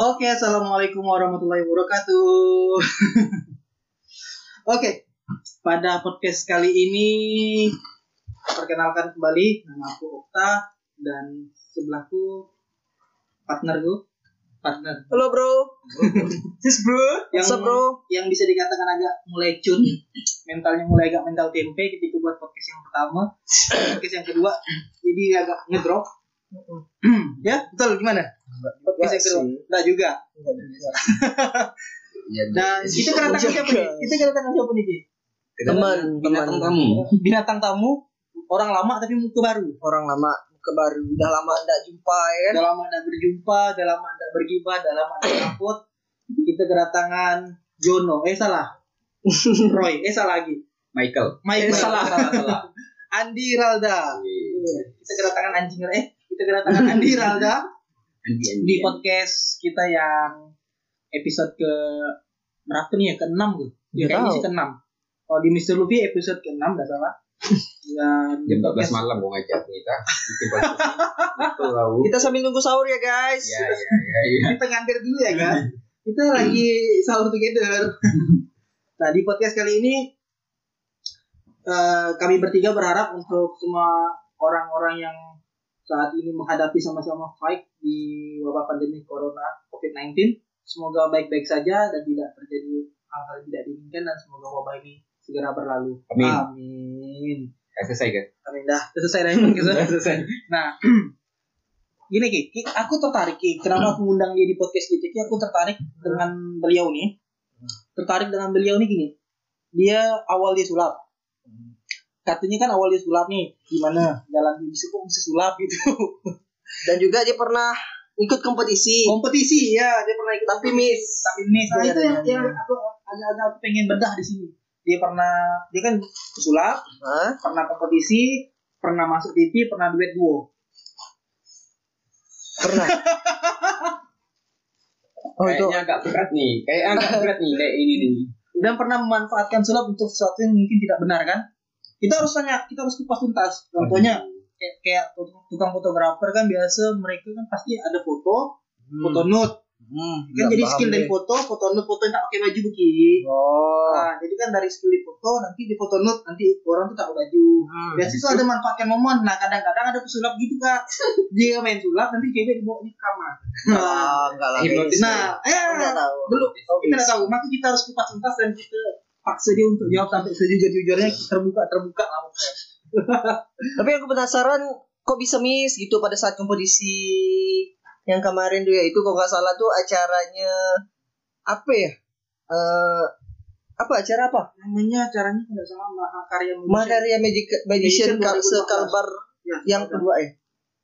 Oke, assalamualaikum warahmatullahi wabarakatuh. Oke, pada podcast kali ini perkenalkan kembali nama aku Okta dan sebelahku partnerku, partner Halo bro. Sis bro. yang What's up, bro? yang bisa dikatakan agak mulai cun, mentalnya mulai agak mental tempe ketika buat podcast yang pertama, podcast yang kedua, jadi agak ngedrop. ya, betul gimana? Podcast yang kedua, enggak juga. Ya, Dan itu kedatangan siapa nih? Itu kedatangan siapa nih? Teman, binatang teman. tamu. Binatang tamu, orang lama tapi muka baru. Orang lama ke baru udah lama enggak jumpa ya kan? Udah lama tidak berjumpa, udah lama tidak bergibah, udah lama tidak. Kita kedatangan Jono, eh salah. Roy, eh salah lagi. Michael. Mike, Eh, salah. salah, salah. Andi Ralda. Iya, Kita kedatangan anjing eh kita kedatangan Andi Ralda Andi, Andi, di podcast kita yang episode ke berapa nih ya ke enam tuh ya, kayaknya tahu. sih ke enam kalau di Mr. Luffy episode ke enam nggak salah dan Jam 12 podcast- malam mau ngajak kita. Kita sambil nunggu sahur ya guys. Ya, ya, ya, ya. kita nganter dulu ya kan kita lagi sahur together nah di podcast kali ini eh, kami bertiga berharap untuk semua orang-orang yang saat ini menghadapi sama-sama fight di wabah pandemi corona COVID-19 semoga baik-baik saja dan tidak terjadi hal-hal yang tidak diinginkan dan semoga wabah ini segera berlalu Amin. amin selesai kan? amin dah selesai dah kita. Udah selesai. Nah, gini Ki, Ki, aku tertarik Ki. Kenapa aku ngundang dia di podcast kita? Ki, aku tertarik dengan beliau nih. Tertarik dengan beliau nih gini. Dia awal dia sulap. Katanya kan awal dia sulap nih. Gimana? Jalan bisa kok bisa sulap gitu. Dan juga dia pernah ikut kompetisi. Kompetisi ya, dia pernah ikut Tapi miss. tapi miss. Nah, itu yang, iya, yang aku agak-agak aku pengen bedah di sini. Dia pernah, dia kan sulap, Hah? pernah kompetisi, pernah masuk TV, pernah duet duo. Pernah. Oh itu Kayaknya agak berat nih. Kayak agak berat nih kayak ini nih. dan pernah memanfaatkan sulap untuk sesuatu yang mungkin tidak benar kan kita harus tanya kita harus kupas tuntas. Contohnya kayak, kayak tukang fotografer kan biasa mereka kan pasti ada foto foto nude. Hmm, kan nggak jadi skill dari foto foto nude foto yang tak pakai baju begini Oh. nah jadi kan dari skill di foto nanti di foto nude nanti orang tuh tak baju. Hmm. biasa itu ada manfaatkan momen nah kadang-kadang ada pesulap gitu kak. Dia main sulap nanti cewek dibawa di kamar. Nah, Ah, enggak lah. Nah eh belum kita nggak tahu maka kita harus kupas tuntas dan kita paksa dia untuk jawab sampai sejujur-jujurnya terbuka terbuka lah pokoknya. Tapi aku penasaran kok bisa miss gitu pada saat kompetisi yang kemarin tuh ya itu kok nggak salah tuh acaranya apa ya? Eh apa acara apa? namanya caranya tidak salah mahakarya Malaysia. Mahakarya Magic Magician Magician 2015. Sekalbar ya, yang kedua ya.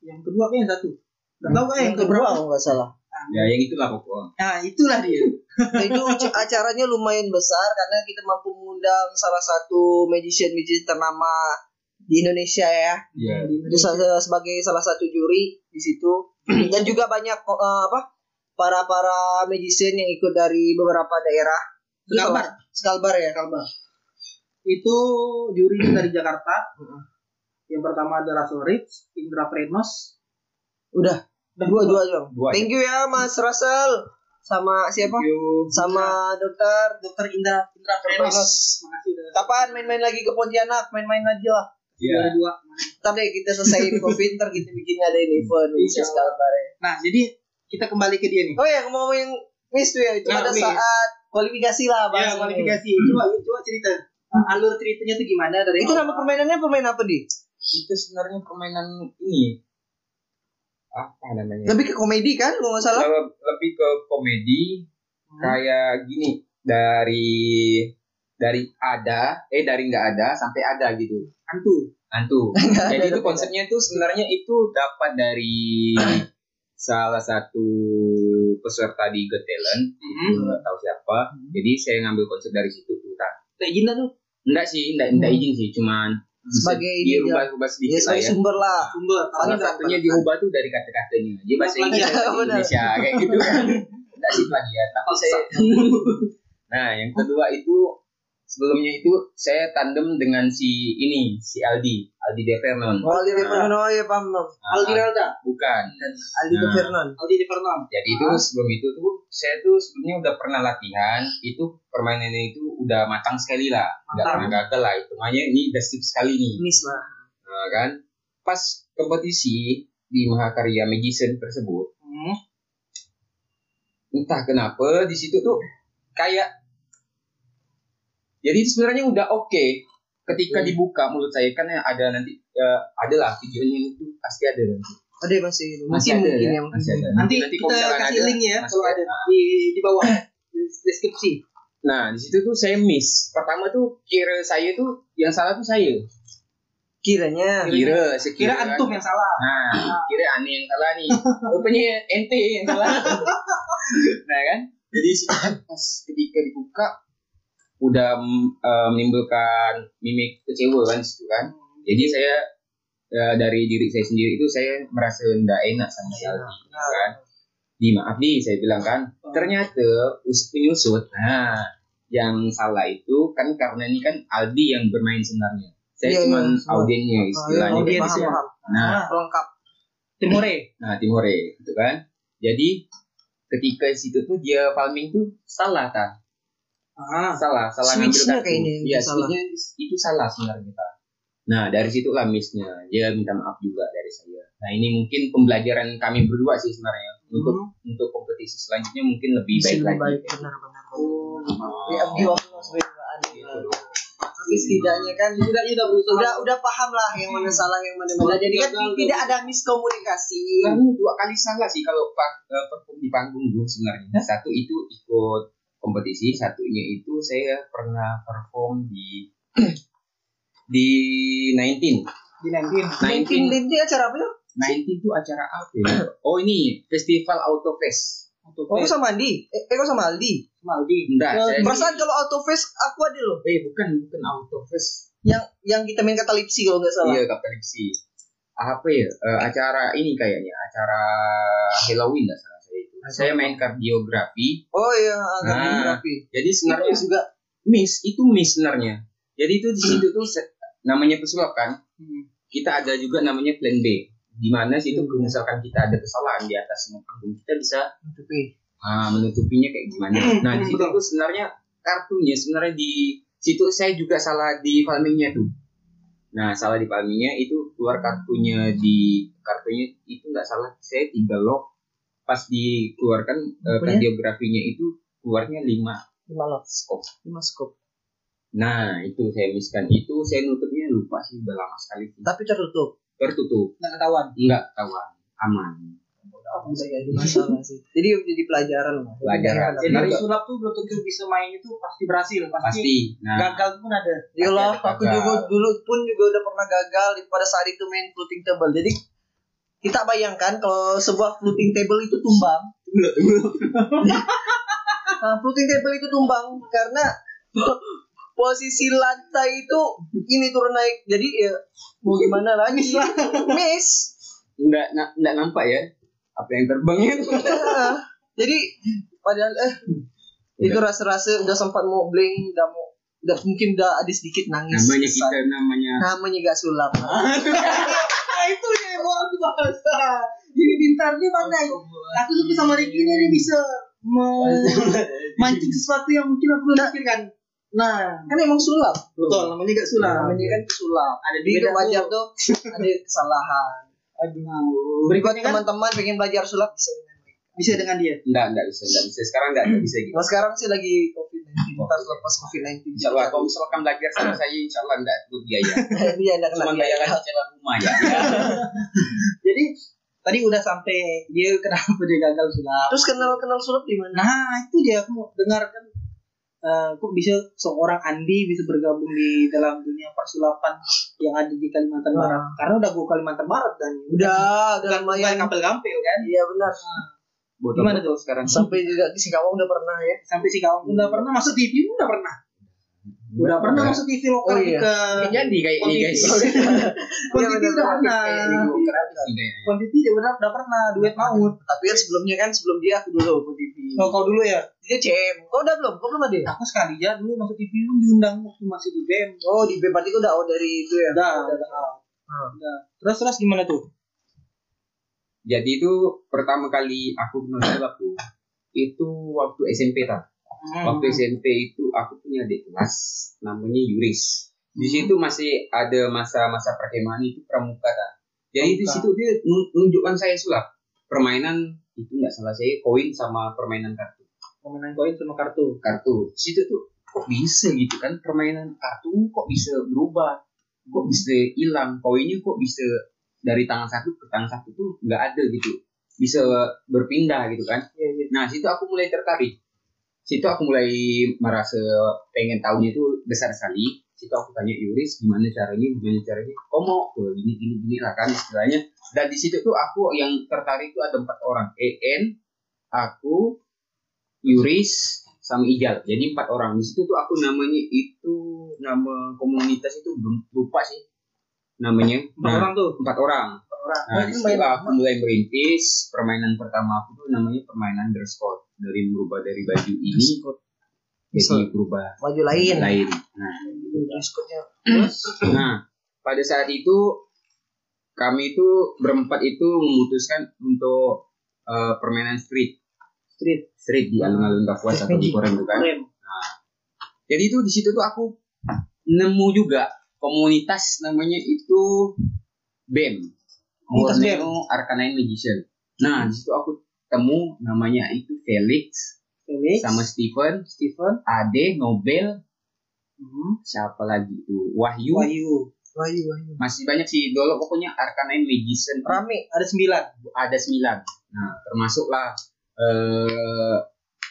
yang kedua apa yang satu nggak tahu kan Yang kedua kalau nggak salah. Ya, yang itulah pokoknya. nah itulah dia itu ac- acaranya lumayan besar karena kita mampu mengundang salah satu magician magician ternama di Indonesia ya. Ya. Itu sa- sebagai salah satu juri di situ dan juga banyak eh, apa para para magician yang ikut dari beberapa daerah. Skalbar. Skalbar ya. Kalbar itu juri dari Jakarta yang pertama adalah Sorits Indra Frenos Udah dua dua. Dua, Thank you ya Mas Russell sama siapa? Sama dokter Dokter Indra Indra makasih udah Kapan main-main lagi ke Pontianak? Main-main lagi lah. Ya. Juara dua Ntar deh kita selesaiin covid ntar kita bikin ada event Insya magician Skalbar ya. nah jadi kita kembali ke dia nih Oh ya ngomongin Miss tuh ya itu Nah, pada Miss. saat kualifikasi lah ya bahas kualifikasi coba coba cerita alur ceritanya tuh gimana dari Itu nama permainannya pemain apa di? Itu sebenarnya permainan ini. Apa namanya? Lebih ke komedi kan kalau nggak salah? Lebih ke komedi. Kayak gini dari dari ada eh dari nggak ada sampai ada gitu. Hantu. Hantu. Nggak jadi itu konsepnya itu sebenarnya itu dapat dari salah satu peserta di Got Talent itu nggak tahu siapa. Jadi saya ngambil konsep dari situ tuh kayak gini tuh? Enggak sih enggak enggak izin sih cuman Sebagai ini dirubah-rubah Ya sedikit lah sebagai ya. sumber lah. sumber salah satunya diubah tuh dari kata-katanya. Dia bahasa Plagiat, Inggris. Indonesia kayak gitu kan. Enggak sih plagiat tapi saya nah yang kedua itu sebelumnya itu saya tandem dengan si ini si Aldi Aldi De Vernon Oh, Aldi Vernon, oh iya paham. Ah, Aldi Relda, bukan Aldi De Nah. Vernon. Aldi De Vernon. jadi itu sebelum itu tuh saya tuh sebelumnya udah pernah latihan itu permainannya itu udah matang sekali lah nggak Matang. pernah gagal lah hitungannya ini udah sekali nih Miss lah. Nah, kan pas kompetisi di Mahakarya Magician tersebut Hmm. entah kenapa di situ tuh kayak jadi sebenarnya udah oke ketika Hmm. dibuka mulut saya kan ada nanti eh, adalah videonya itu pasti ada nanti Ada masih Masih ada mungkin ya? ya mungkin. Masih ada. Nanti, Nanti kita kasih ada, link ya kalau ada di di bawah di deskripsi. nah di situ tuh saya miss pertama tuh kira saya tuh yang salah tuh saya Kiranya. kira saya Kira antum yang salah. Nah, kira aneh yang salah nih. Rupanya ente yang salah. nah kan, jadi pas ketika dibuka udah eh, menimbulkan mimik kecewa kan situ kan. Jadi saya eh, dari diri saya sendiri itu saya merasa tidak enak sama si Aldi kan. Di maaf nih saya bilang kan. Ternyata usut penyusut. Nah, yang salah itu kan karena ini kan Aldi yang bermain sebenarnya. Saya Iya, cuma iya, semua. audiennya istilahnya. audiens paham, ya. paham. Nah, Pelengkap. Timore. Nah, Timore gitu kan. Jadi ketika situ tuh dia farming tuh salah kan? Ah. Salah, salah Switch-nya kartu. Iya, salah. switch-nya itu salah sebenarnya kita. Nah, dari situ lah miss-nya. Dia minta maaf juga dari saya. Nah, ini mungkin pembelajaran kami berdua sih sebenarnya. Untuk Hmm. untuk kompetisi selanjutnya mungkin lebih Bisa baik lebih lagi. baik benar-benar. Oh. Ya, abdi waktu ada. Gitu. Tapi setidaknya kan dia udah berusaha. udah udah paham lah yang mana salah yang mana benar. Jadi kan Gagal, tidak ada miskomunikasi. Sebenarnya dua kali salah sih kalau pak eh, perform di panggung dulu sebenarnya. Satu itu ikut kompetisi, satunya itu saya pernah perform di di 19. di 19. 19 19 ini acara apa ya? 19 itu acara apa ya? Oh ini Festival Autofest. Oh, kok sama Andi? Eh, eh, kok sama Aldi? Maldi. Enggak, Eh, saya Perasaan kalau Autofest aku ada loh. eh bukan bukan Autofest. Yang yang kita main kata lipsi kalau nggak salah. Iya, Kapelipsi. Apa ya? Eh, acara ini kayaknya, acara Halloween enggak salah saya main kardiografi. Oh iya, Nah, kardiografi. Jadi Itu sebenarnya juga miss itu miss sebenarnya. Jadi itu di situ tuh namanya pesulap kan. Hmm. Kita ada juga namanya plan B. Di mana situ kalau misalkan kita ada kesalahan di atas semua panggung, kita bisa menutupi. ah, menutupinya kayak gimana. Nah, di situ tuh sebenarnya kartunya sebenarnya di situ saya juga salah di farmingnya tuh. Nah, salah di farmingnya itu keluar kartunya di kartunya itu nggak salah saya tiga lock pas dikeluarkan eh, Apanya? kardiografinya itu keluarnya lima Lima lot, scope. lima scope. Nah, itu saya miskan. Itu saya nutupnya lupa sih, udah lama sekali. Tapi tertutup. Tertutup. Nggak ketahuan. Enggak kawan. Aman. Oh, bisa jadi masalah sih. Jadi jadi pelajaran lah. Pelajaran. Jadi Sebenarnya- sulap tuh belum tentu bisa main itu pasti berhasil. Pasti, Pasti. Nah, gagal pun ada. Pasti ada aku juga dulu pun juga udah pernah gagal di- pada saat itu main floating table. Jadi kita bayangkan kalau sebuah floating table itu tumbang. Nah, floating table itu tumbang karena posisi lantai itu ini turun naik. Jadi ya mau gimana lagi? Miss. enggak na- enggak nampak ya apa yang terbang ya. Nah, jadi padahal eh itu rasa-rasa udah sempat mau blank, udah mau udah mungkin udah ada sedikit nangis. namanya kita namanya namanya gak sulap. Itu yang mau aku bahas. Ah, Jadi pintarnya mana? Aku suka sama Ricky ini dia bisa memancing sesuatu yang mungkin aku belum pikirkan. Nah, kan emang sulap. betul namanya gak sulap. Namanya kan sulap. Ada beda wajar tuh. ada kesalahan. Aduh. Berikutnya kan teman-teman pengen belajar sulap bisa dengan. Bisa dengan dia. enggak enggak bisa enggak bisa sekarang enggak enggak bisa gitu Nah sekarang sih lagi COVID-19. Ntar lepas COVID-19. Insya Allah kalau misalkan belajar sama saya Insya Allah enggak ikut biaya Dia ada kena cuma biaya. biaya lagi jalan rumah ya Jadi tadi udah sampai dia kenapa dia gagal sulap. Terus kenal-kenal sulap di mana? Nah itu dia aku dengarkan eh, kok bisa seorang Andi bisa bergabung di dalam dunia persulapan yang ada di Kalimantan. Barat karena udah gue Kalimantan Barat dan Udah, udah bukan bukan lumayan. kampel-kampel kan Iya benar. Gimana tuh? sekarang Sampai juga di Singkawang udah pernah ya. sampai si kawan udah pernah masuk TV udah pernah Udah pernah masuk TV lokal Oh, iya. ke jadi kayak ini guys Kon Iya, udah pernah. gratis nih kayaknya Kon TV udah pernah udah pernah duet maut. Tapi kan sebelumnya kan sebelum dia aku dulu ke TV. Oh, kau dulu ya? Dia CM. Kau udah belum? Kau belum ada ya? Aku sekali ya dulu masuk TV itu diundang waktu masih di BEM. Oh di B berarti itu udah oh, dari itu ya. Udah, udah. Hmm. Udah. Terus terus gimana tuh? Jadi itu pertama kali aku kenal sulap tuh itu waktu SMP tak Hmm. waktu SMP itu aku punya adik kelas namanya Yuris. Di situ masih ada masa-masa perkemahan itu pramuka tak jadi di situ dia nun- nunjukkan saya sulap. Permainan itu nggak salah saya koin sama permainan kartu. Permainan koin sama kartu. kartu. Di situ tuh kok bisa gitu kan? Permainan kartu kok bisa berubah? Kok bisa hilang? Koinnya kok bisa dari tangan satu ke tangan satu tuh nggak ada gitu. Bisa berpindah gitu kan. Iya, iya. nah situ aku mulai tertarik. Situ aku mulai merasa pengen tahunya itu besar sekali. Situ aku tanya Yuris gimana caranya? Gimana caranya? Kok mau? Tuh gini gini gini lah kan istilahnya. Dan di situ tuh aku yang tertarik tuh ada empat orang. En aku Yuris sama Ijal. Jadi empat orang. Di situ tuh aku namanya itu nama komunitas itu belum lupa sih namanya Empat Nah, orang tuh. empat orang Empat orang. Nah, Oh, di itu situ main aku mulai merintis permainan pertama aku tuh namanya permainan dress code dari merubah dari baju ini jadi berubah Maju lain. lain. Nah, Discordnya. nah pada saat itu kami itu berempat itu memutuskan untuk eh, permainan street Street. street di alun-alun Kapuas atau di Magic. Korem itu kan. Keren. Jadi itu di situ tuh aku nemu juga komunitas namanya itu BEM. Komunitas BEM. Arcanine Magician. Nah, di situ aku temu namanya itu Felix Felix. sama Steven, Steven. Ade, Nobel, Hmm. siapa lagi itu? Wahyu. Wahyu. Wahyu Wahyu. Masih banyak sih dulu pokoknya Arcanine Magician Rame. Ada sembilan. ada sembilan. Nah, termasuklah eh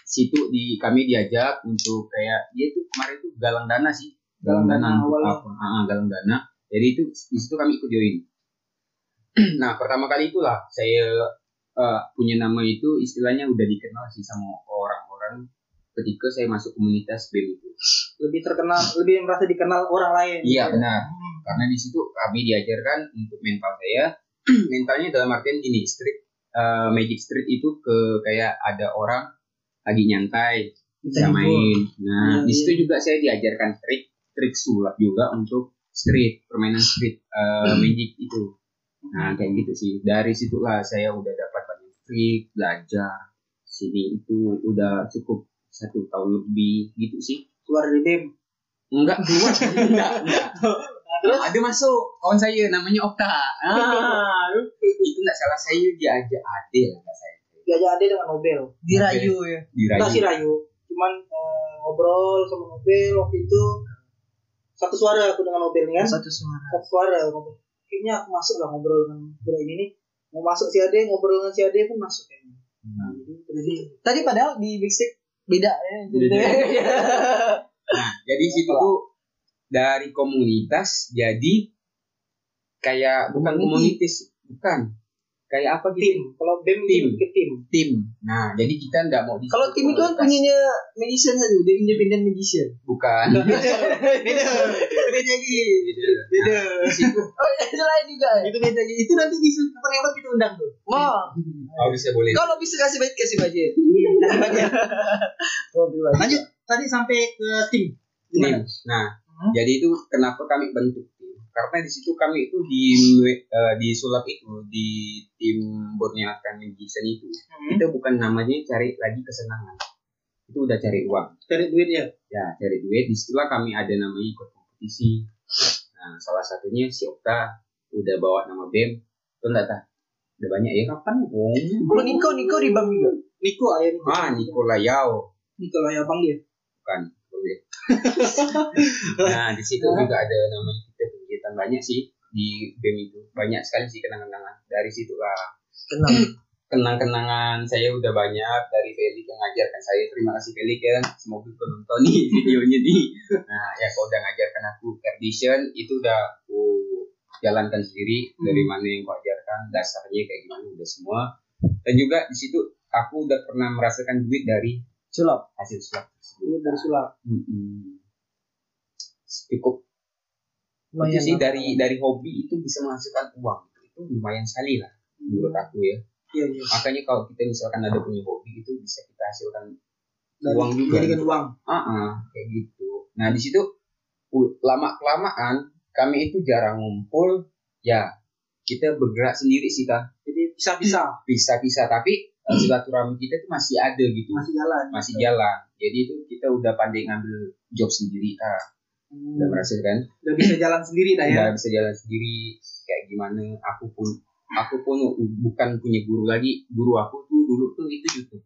situ di kami diajak untuk kayak dia tuh kemarin tuh galang dana sih galang dana untuk awalnya. apa? Ah, galang dana. Jadi itu di situ kami ikut join. Nah pertama kali itulah saya eh, punya nama itu istilahnya udah dikenal sih sama orang-orang ketika saya masuk komunitas BEM itu. Lebih terkenal, lebih merasa dikenal orang lain. iya benar. Hmm. karena di situ kami diajarkan untuk mental saya. Mentalnya dalam artian gini street eh, magic street itu ke kayak ada orang lagi nyantai bisa main. Nah Iya, di situ iya. juga saya diajarkan trik trik sulap juga untuk street permainan street eh, magic itu nah kayak gitu sih dari situlah saya udah dapat banyak trik belajar sini itu udah cukup satu tahun lebih gitu sih Keluar dari BEM. Enggak keluar, enggak, enggak. Ada masuk kawan saya namanya Okta. Ah, itu enggak salah saya dia aja Ade lah enggak saya. Diajak Ade dengan Nobel. Dirayu ya. Enggak sih Dirayu. Rayu. Cuman eh, ngobrol sama Nobel waktu itu satu suara aku dengan kan. Satu suara. Satu suara ngobrol. Kayaknya aku masuk lah ngobrol dengan bro ini nih. Mau masuk si Ade, ngobrol dengan si Ade pun masuk kayaknya. Nah, Hmm. jadi jadi Tadi padahal di Big Stick beda ya. Ceritanya. Nah, jadi situ tuh dari komunitas jadi kayak bukan komunitas, bukan. Kayak apa gitu? tim. Kalau BEM Tim. ke tim. Tim. Nah, jadi kita enggak mau di Kalau tim itu kan punyanya magician satu, dia independent magician. bukan. Beda. Beda lagi. Beda. Situ Oh, itu lain juga. Itu beda lagi. Itu nanti bisa kapan-kapan kita undang tuh. Mau. oh bisa boleh. Kalau bisa kasih budget kasih budget. Kasih budget. Beli budget. Lanjut. Tadi sampai ke tim. tim. Nah, Hmm. jadi itu kenapa kami bentuk? Karena di situ kami itu di eh, di sulap itu di tim Borneo Arcan Magician itu Hmm. kita bukan namanya cari lagi kesenangan. Itu udah cari uang. Cari duit ya. Ya, cari duit. Di situlah kami ada namanya ikut kompetisi. Nah, salah satunya si Okta udah bawa nama BEM. Itu enggak tah? Udah banyak ya kapan? Oh. Kalau Niko, Niko di bank juga. Niko ayah Niko. Ah, Nikola Yao. Niko lah ya bang dia. bukan boleh. nah di situ juga ada namanya banyak sih di BEM itu. Banyak sekali sih kenangan-kenangan dari situ lah kenang-kenangan saya udah banyak. Dari Felix yang ngajarkan saya. Terima kasih Felix ya. Semoga kau nonton nih videonya nih. Nah ya kau udah ngajarkan aku Cardition itu udah aku jalankan sendiri. Dari mana yang kau ajarkan dasarnya kayak gimana udah semua. Dan juga di situ aku udah pernah merasakan duit dari Sulap. hasil sulap Duit dari sulap. Mm-mm. cukup itu Lumayan sih dari dari hobi itu bisa menghasilkan uang. Itu lumayan sekali lah menurut aku ya. Iya, iya. makanya kalau kita misalkan ada punya hobi itu bisa kita hasilkan Dan uang juga Jadikan uang. ah ah, kayak gitu. Nah di situ lama kelamaan kami itu jarang ngumpul ya kita bergerak sendiri sih kak. Jadi bisa-bisa bisa-bisa tapi eh, silaturahmi kita tuh masih ada gitu. Masih jalan. masih jalan. Jadi itu kita udah pandai ngambil job sendiri kak Hmm. udah berhasil kan? Udah bisa jalan sendiri dah ya. udah bisa jalan sendiri. Kayak gimana aku pun aku pun bukan punya guru lagi. Guru aku tuh dulu tuh itu YouTube.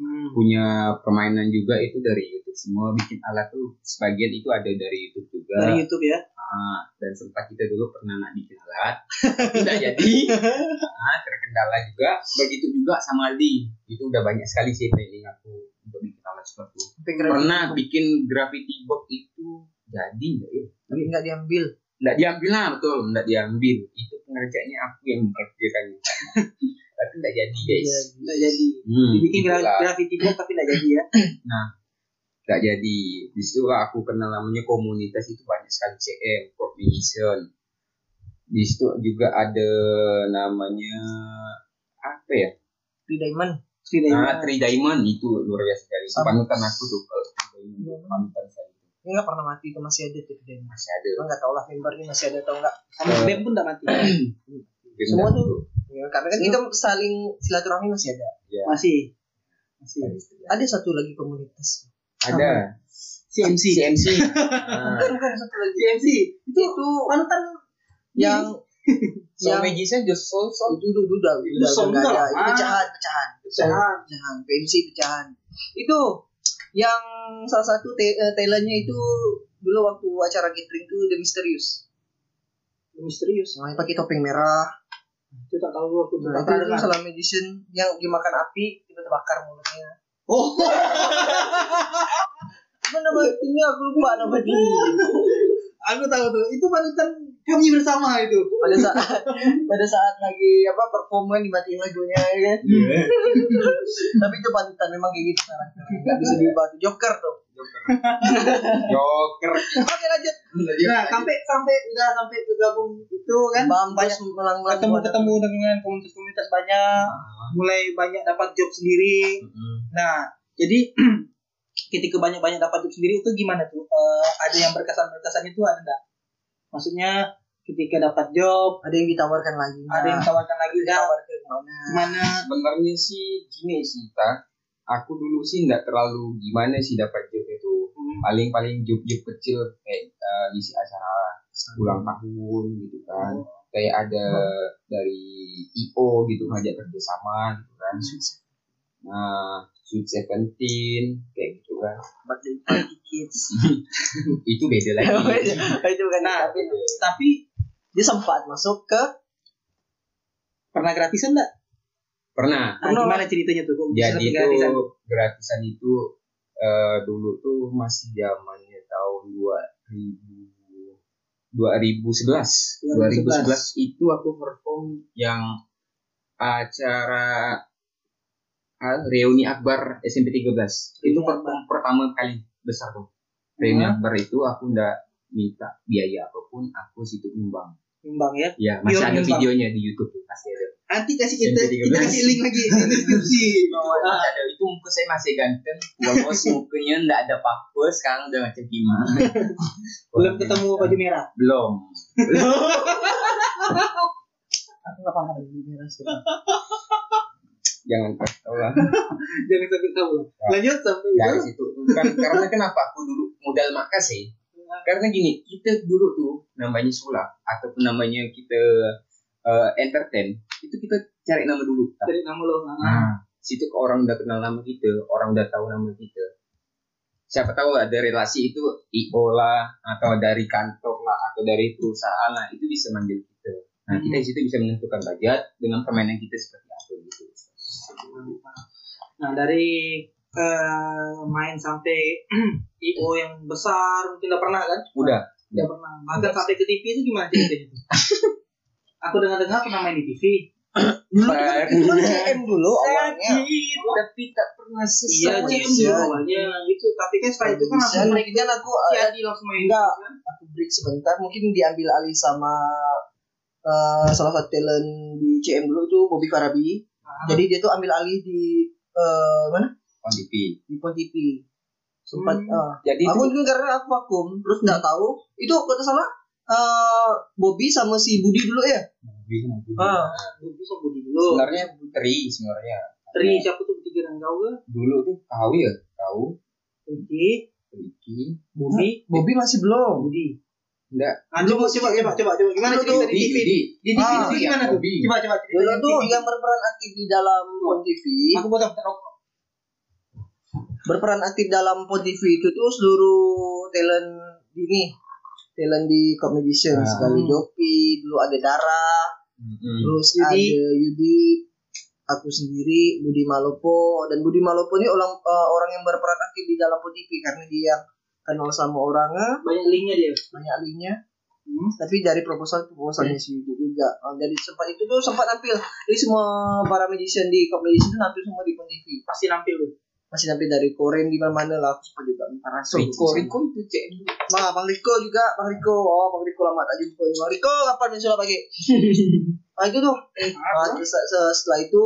Hmm. punya permainan juga itu dari YouTube. Semua bikin alat tuh sebagian itu ada dari YouTube juga. Dari YouTube ya. Ah, dan sempat kita dulu pernah nak bikin alat tidak jadi. Ah, terkendala juga. Begitu juga sama Aldi. Itu udah banyak sekali sih training aku untuk bikin alat keren. pernah bikin gravity box itu jadi nggak ya Tapi nggak diambil. nggak diambil lah betul nggak diambil itu pengerjaannya aku yang mengerjakannya tapi nggak jadi guys Nggak jadi. hmm, Dibikin itulah. graffiti box tapi nggak jadi ya. nggak jadi di situ lah aku kenal namanya komunitas itu banyak sekali CM Coordination di situ juga ada namanya apa ya Di diamond. Nah, diamond. Tri Diamond itu luar biasa sekali panutan aku tuh kalau panutan saya itu Ini nggak pernah mati itu masih ada tuh di diamond. masih ada Cuma nggak tahu lah membernya masih ada atau enggak. Sama Eh. BEM pun nggak mati. Semua tuh. Ya, karena kan kita saling silaturahmi masih ada. ya, Masih. Masih. Ada satu lagi komunitas. ada CMC. CMC nah, Bukan bukan satu lagi. CMC. Itu, Itu panutan yang so yang magicnya just soul soul itu dulu udah Itu udah nggak ada. udah. Itu pecahan pecahan pecahan. pecahan PMC pecahan. Itu yang salah satu te eh, talentnya itu dulu waktu acara gathering tuh The Mysterious. Misterius. Yang pakai topeng merah. Itu tak tahu aku tuh. Nah, itu, itu salah magician yang dimakan api kita terbakar mulutnya. Oh. Apa nama timnya aku lupa nama dia. Aku tahu tuh. Itu panutan kami bersama itu. pada saat pada saat lagi apa perform kan dimatiin lagunya ya kan. Tapi itu panutan memang kayak gitu karakternya. Nggak bisa diubah tuh. Joker tuh. Joker Oke lanjut. Nah, sampai sampai udah sampai bergabung itu kan Bang banyak ketemu ketemu dengan komunitas-komunitas banyak, mulai banyak dapat job sendiri. Nah, jadi ketika banyak-banyak dapat job sendiri itu gimana tuh? Eh, ada yang berkesan-berkesan itu ada enggak? Maksudnya ketika dapat job, Ada yang ditawarkan lagi. ada yang tawarkan lagi enggak? ditawarkan ke mana? Mana? sebenarnya sih gini sih ta aku dulu sih nggak terlalu gimana sih dapat job itu paling paling job job kecil kayak eh, ngisi acara ulang tahun gitu kan kayak ada dari IO gitu ngajak kerjasama gitu kan nah Sweet Seventeen kayak gitu kan Birthday party kids. itu beda lagi itu kan Nah, tapi Tapi dia sempat masuk ke pernah gratisan enggak? pernah Nah, gimana ceritanya tuh? Kok jadi itu gratisan? gratisan itu eh, dulu tuh masih zamannya tahun 2000 2011 2011 itu aku perform yang acara reuni akbar SMP 13 itu Reuni perform pertama kali besar tuh reuni Hmm. akbar itu aku ndak minta biaya apa pun aku situ nyumbang Nyumbang ya. ya masih Pure ada nyumbang. videonya di YouTube tuh pasti ada Nanti kasih kita, kita kasih link lagi di deskripsi. Ah, ada itu muka saya masih ganteng bos mukanya nggak ada paku sekarang udah macam gimana Belum ketemu baju merah. belum aku nggak paham di merah sih. Jangan tahu lah. Jangan sampai tahu. Lanjut sampai dari itu. situ. Kan karena kenapa? Aku dulu modal makasih karena gini kita dulu tuh namanya sulap ataupun namanya kita eh, entertain itu kita cari nama dulu. Dari nama lo. Ah. nah situ ke orang udah kenal nama kita orang udah tahu nama kita. Siapa tahu ada relasi itu IO lah atau dari kantor lah atau dari perusahaan lah itu bisa manggil kita. Nah kita di situ bisa menentukan budget dengan permainan kita seperti apa gitu Nah dari eh, main sampai IO yang besar mungkin udah pernah kan? udah Udah pernah. Bahkan sampai ke TV itu gimana ceritanya tuh? Aku dengar-dengar pernah main di TV. Dulu kan itu kan CM dulu awalnya. tapi tak pernah Iya, selesai. CM dulu awalnya gitu. Tapi kan setelah itu kan langsung naik kemudian aku si eh, langsung main. Enggak. kan? aku break sebentar mungkin diambil alih sama eh, salah satu talent di CM dulu itu Bobby Farabi. Ah. Jadi dia tuh ambil alih di eh, mana? On TV. Di Pon TV. Sempat Hmm. eh, Jadi itu aku juga karena aku vakum terus nggak tahu itu kalau tak salah eh Bobby sama si Budi dulu ya. bingung. Ah. Lu bisa budi dulu. Sebenarnya tri sebenarnya. Tri siapa tuh tiga dan kau? Dulu tuh kau ya, kau, Oke. Ricky, Budi. Bobby masih belum. Budi. Enggak, Ah, coba coba coba coba coba gimana cerita di TV? Di TV Ah, itu gimana tuh? Coba coba cerita. Dulu tuh yang berperan aktif di dalam Pon TV. Aku apa rokok. berperan aktif dalam Pon TV itu tuh seluruh talent ini talent di Comedition Ah. sekali Jopi dulu ada Dara terus Yudi. ada Yudi aku sendiri Budi Malopo dan Budi Malopo ini orang eh, orang yang berperan aktif di dalam Pon TV karena dia kenal sama orangnya Banyak linknya dia. banyak linknya Hmm. tapi dari proposal proposalnya si Yudi juga Oh, jadi sempat itu tuh sempat nampil jadi semua para magician di Comedition itu nampil semua di TV Pasti nampil tuh. masih nampil dari Korea di mana-mana lah aku sempat juga rasul Rico, Rico itu cek. Bang, Bang Riko juga, Bang Riko. Oh, Bang Riko lama tak jumpa. Bang Riko kapan misalnya pagi? nah itu tuh. Eh, nah, terus se- setelah itu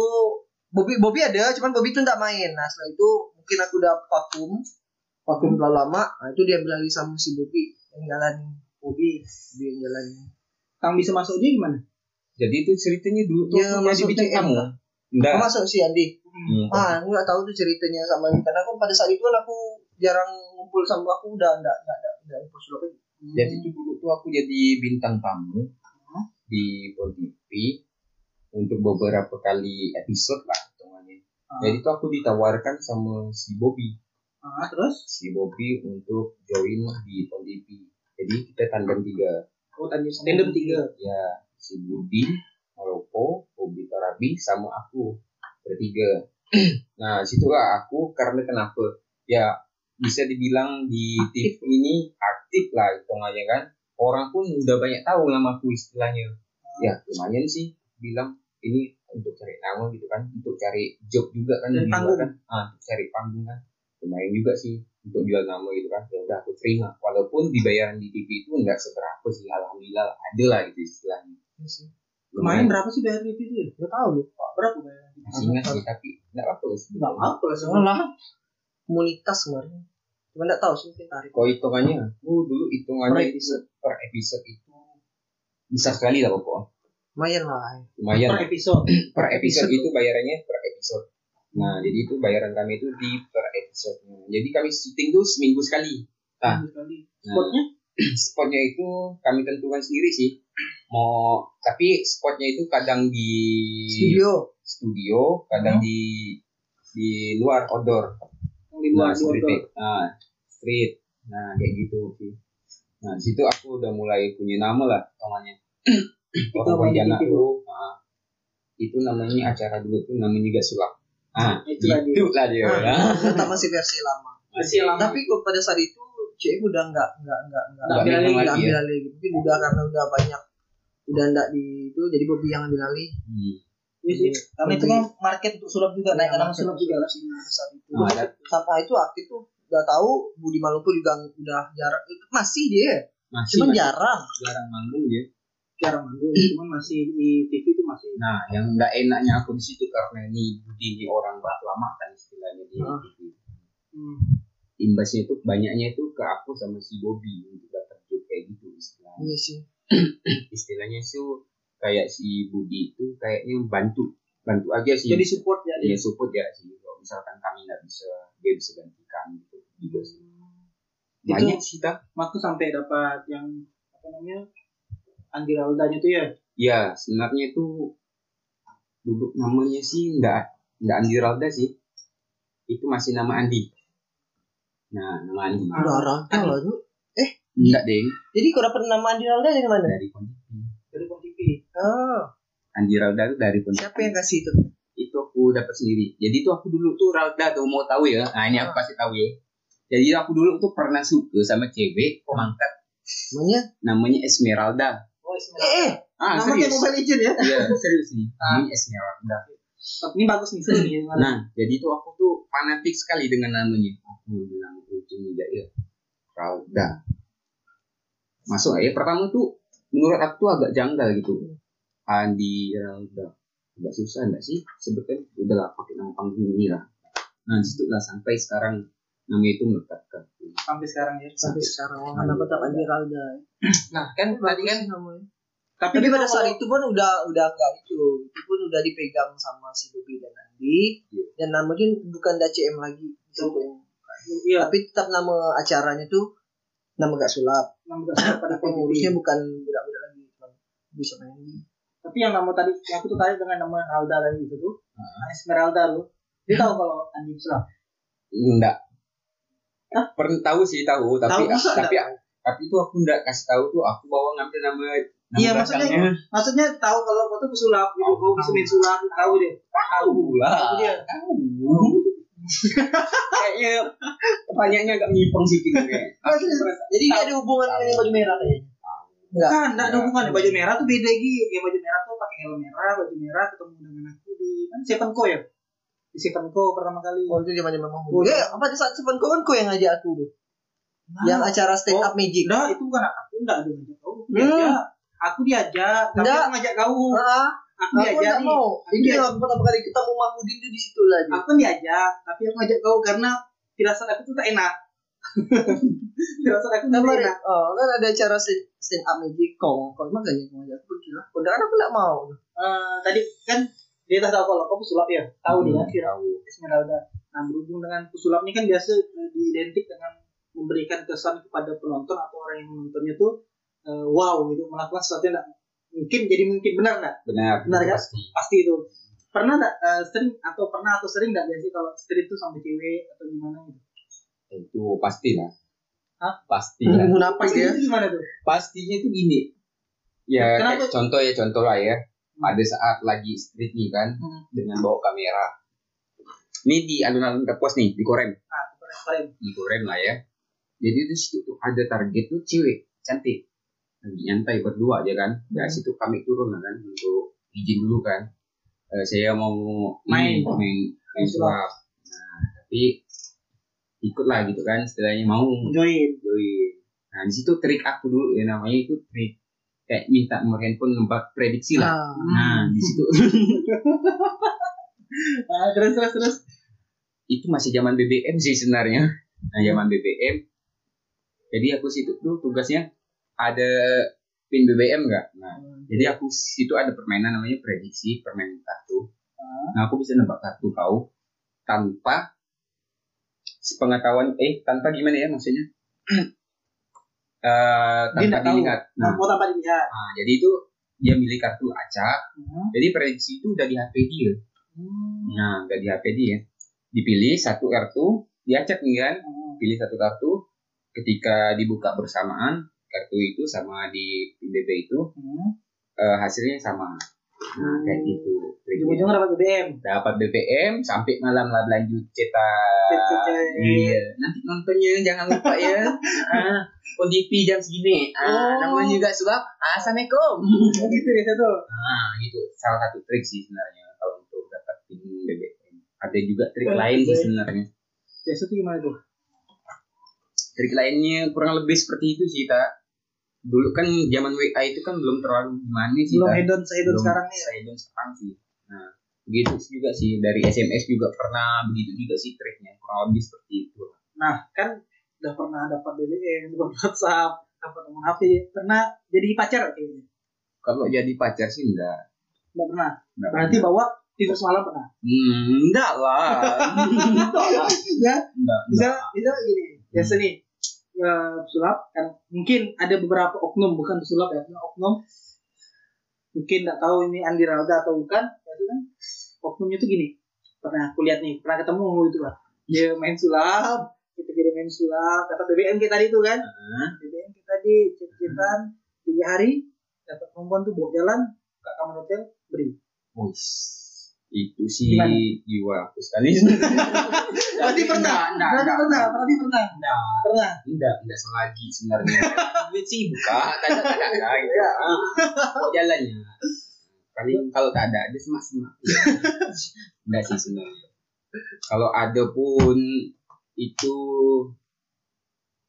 Bobby Bobby ada, cuman Bobby tuh nggak main. Nah setelah itu mungkin aku udah vakum, vakum terlalu lama. Nah itu dia bilang sama si Bobby yang jalan Bobby, Bobby yang jalan. Kang bisa masuk dia gimana? Jadi itu ceritanya dulu tuh Dia aku masuk jadi bintang CM. tamu. Enggak. Masuk si Andi. Hmm. Ah, aku nggak tahu tuh ceritanya sama karena aku pada saat itu kan aku jarang ngumpul sama aku udah enggak enggak enggak enggak ngumpul sama aku. Jadi itu dulu tuh aku jadi bintang tamu di Pon TV untuk beberapa kali episode lah hitungannya. Ah. Jadi itu aku ditawarkan sama si Bobby, Ah, terus? si Bobby untuk join di TV. Jadi kita tandem tiga, Oh, tadi tandem tiga. ya si Budi, Malopo, Bobby Tarabi sama aku bertiga. nah situ lah aku karena kenapa? Ya bisa dibilang di TV ini aktif lah hitungannya kan. Orang pun udah banyak tahu nama aku istilahnya. Ya lumayan sih bilang ini untuk cari nama gitu kan, untuk cari job juga kan, Dan panggung. kan, ah, untuk cari panggung kan, lumayan juga sih untuk jual nama gitu kan. Ya udah aku terima, walaupun dibayaran di TV itu enggak seberapa sih, alhamdulillah ada lah gitu istilahnya. Iya sih. Kemarin berapa sih bayar TV itu ya? Nggak tahu loh. Berapa bayar? masih ingat sih tapi enggak apa Enggak sebetulnya. apa lah semua. Komunitas kemarin. Cuma nggak tahu sih mungkin tarik. Kalau hitungannya, aku dulu hitungannya Per itu per episode itu besar sekali lah pokoknya. Lumayan lah. Lumayan Per episode. per episode itu bayarannya per episode. Nah, jadi itu bayaran kami itu di per episode. Jadi kami syuting tuh seminggu sekali. Ah. Seminggu sekali. Nah, Spotnya? spotnya itu kami tentukan sendiri sih. Mau tapi spotnya itu kadang di Studio. studio, kadang Hmm. di di luar outdoor. Yang di luar Nah, street, outdoor. nah, street. Nah, kayak gitu sih. Nah, di situ aku udah mulai punya nama lah, hitungannya. Orang Pontianak dulu, nah, itu namanya acara dulu tuh namanya juga sulap. Ah, dia. itu lah dia. Ah, ya. Ternyata masih versi lama. Masih lama. Tapi kok pada saat itu CM udah nggak nggak nggak nggak ambil alih, lagi nggak ya? ambil alih. Mungkin udah karena udah banyak udah nggak di itu jadi Bobby yang ambil alih. Hmm. Iya sih. Karena itu kan market untuk sulap juga, naik nama sulap juga. saat itu. Nah, ada- Sampai itu aktif tuh udah tahu Budi Maluku juga udah jarang itu masih dia Masih, cuman masih jarang jarang manggung dia. Jarang manggung, cuman masih di TV itu masih. Nah, yang enggak enaknya aku di situ karena ini Budi ini orang bak lama kan istilahnya di. TV. Hmm. Imbasnya itu banyaknya itu ke aku sama si Bobby untuk dapat job kayak gitu istilahnya. iya sih Istilahnya itu kayak si Budi itu kayaknya bantu bantu aja sih. Jadi support ya Iya support ya sih. Kalau misalkan kami nggak bisa, dia bisa gantikan gitu juga sih. Itu- Banyak sih tak. Waktu sampai dapat yang apa namanya Andi Raldanya tuh ya. Ya sebenarnya itu dulu namanya sih nggak nggak Andi Ralda sih. Itu masih nama Andi. Nah nama Andi. Ah. jarang kalau itu Enggak deh jadi kau dapat nama Andi Ralda dari mana dari Pontipi. Dari Pon TV. ah Andi Ralda itu dari Pontipi. siapa yang kasih itu Itu aku dapat sendiri. Jadi itu aku dulu tuh Ralda tuh mau tahu ya. Nah ini aku kasih tahu ya. Jadi aku dulu tuh pernah suka sama cewek pemangkat namanya namanya Esmeralda. Oh, eh eh Ah, Nama kayak serius. Mobile Legend ya. Iya, serius nih. Ah. Ini esnya udah. Ini bagus nih seru nih. Nah, jadi itu aku tuh fanatik sekali dengan namanya. Aku bilang ujung Jair. Ralda. Masuk ya. Pertama tuh menurut aku tuh agak janggal gitu. Andi Ralda. Agak susah enggak sih? Sebetulnya udahlah pakai nama panggung ini lah. Nah, di situ lah sampai sekarang nama itu melekat. Sampai sekarang ya. Sampai sekarang mana tetap Andi Ralda. Nah kan tadi kan namanya. tapi, Tapi pada saat itu pun udah udah enggak itu. Itu pun udah dipegang sama si Bobi dan Andi. Iya. Dan namanya bukan DCM lagi. Itu yang- Iya. Tapi tetap nama acaranya tuh nama gak sulap. Yang udah sampai pada Pengurusnya bukan budak-budak lagi. Bisa main ini. Tapi yang nama tadi yang aku tertarik dengan nama Alda tadi itu tuh. Esmeralda tuh. Dia tahu kalau Andi Sulam. Enggak. Hah? Pernah tahu sih tahu, tapi Tahu masa tapi tapi itu aku enggak kasih tahu tuh aku bawa ngambil nama nama Iya, maksudnya-. Maksudnya tahu kalau kau tuh pesulap gitu. Kau bisa main sulap. Tahu dia. tahu lah. Tahu dia. Tahu. Kayaknya pertanyaannya agak menyimpang sih kayaknya. Merasa- Jadi ini ada hubungan dengan baju merah kayaknya. Enggak. Kan, enggak ada hubungannya. Baju merah tuh beda lagi. Ya baju merah tuh pakai helm merah, baju merah ketemu dengan aku di mana? Seven Co ya? Di Seven Co pertama kali. Oh itu zaman zaman Oh, Ya, pada saat Seven Kau kan kau yang ngajak aku tuh. Yang acara stand up magic. Enggak, itu bukan aku enggak ada ngajak kau. Aku Hmm. diajak. Aku diajak, tapi Enggak. aku ngajak kau. Ah, Aku aku diajak mau. Ini yang pertama kali ketemu Mahmudin tuh di situ aja. Aku diajak, tapi aku ngajak kau karena firasat aku tuh tak enak. firasat aku tak enak. oh kan ada acara stand, up magic kau, kau makanya kau ngajak aku pergi lah. Kau kan aku enggak mau. Eh, tadi kan dia tak tahu kalau kau pesulap ya. Tahu dia Hmm, kira tahu. Esmeralda. Nah, berhubung dengan pesulap ini kan biasa eh, diidentik dengan memberikan kesan kepada penonton atau orang yang menontonnya tuh eh, wow gitu melakukan sesuatu yang mungkin jadi mungkin benar nggak Benar, Benar, kan? pasti. pasti itu pernah nggak eh, sering atau pernah atau sering nggak biasanya kalau street tuh sama cewek atau gimana gitu Itu pasti lah. Hah? Pasti lah. Napas pasti ya. gimana tuh Pastinya itu gini. Ya, Kenapa? contoh ya contoh lah ya. Pada saat lagi street nih kan, Hmm. dengan bawa kamera. Ini di alun-alun Kapuas nih, di Korem. ah kemarin Di Korem lah ya. Jadi di situ tuh ada target tuh cewek cantik. Lagi nyantai berdua aja kan. Dari Hmm. situ kami turun lah kan untuk izin dulu kan. Eh, saya mau Main. ini, main, main sulap. Nah, tapi ikutlah gitu kan. Istilahnya mau join join. Nah di situ trik aku dulu ya namanya itu trik kayak minta nomor handphone nempat prediksi lah. Ah. Nah di situ ah terus terus terus itu masih zaman BBM sih sebenarnya. Nah zaman BBM. Jadi aku situ tuh tugasnya ada pin BBM enggak? Nah jadi aku situ ada permainan namanya prediksi permainan kartu. Nah aku bisa nebak kartu kau tanpa sepengetahuan eh tanpa gimana ya maksudnya? Eh Dia tanpa tahu. dilihat. Nah, mau tanpa dilihat Nah, jadi itu dia milih kartu acak. Hmm. Jadi prediksi itu udah di HP dia. Hmm. Nah, udah di HP dia. Dipilih satu kartu, diacak nih kan. Hmm. Pilih satu kartu. Ketika dibuka bersamaan, kartu itu sama di BB itu Hmm. eh, hasilnya sama. Nah, kayak gitu. triknya. ujung-ujungnya dapat BBM Dapat BBM sampai malam lah lanjut cetak. Cet. Iya. Nanti nontonnya jangan lupa ya. ah, ODP jam segini. Ah, Oh. namanya juga sulap. Assalamualaikum. gitu ya itu Nah, gitu. Salah satu trik sih sebenarnya kalau untuk dapetin BBM. Ada juga trik Eh, lain sih sebenarnya. biasa tuh gimana tuh Trik lainnya kurang lebih seperti itu sih, Ta. Dulu kan zaman WA itu kan belum terlalu gimana sih, belum hedon sehedon sekarang nih ya? sehedon sekarang sih. Nah, begitu juga sih. Dari SMS juga pernah begitu juga sih triknya. Kurang lebih seperti itu. nah kan udah pernah dapat BBM dapat WhatsApp dapat nomor HP pernah jadi pacar kayaknya Kalau jadi pacar sih enggak. nggak pernah enggak berarti pernah. bawa tidur semalam pernah Hmm, enggak lah. enggak lah. ya Enggak, bisa enggak. bisa gini biasa nih eh, pesulap kan. Mungkin ada beberapa oknum bukan pesulap ya oknum. Mungkin nggak tahu ini Andi Ralda atau bukan. Biasa kan oknumnya tuh gini. Pernah aku lihat nih pernah ketemu gitu kan dia main sulap kita kira main sulap dapat BBM kita tadi tuh kan. Hah? BBM kita tadi chat-chatan tiga hari dapat perempuan tuh bawa jalan ke kamar hotel beri itu sih Gimana? jiwa aku sekali. Pas Berarti pernah. Enggak, Berarti pernah. Berarti pernah. Enggak. Pernah. Enggak, enggak selagi sebenarnya. Duit sih buka, tak ada tak ada gitu. Kok jalannya? Paling kalau tak ada ada semak-semak. Enggak sih sebenarnya. Kalau ada pun itu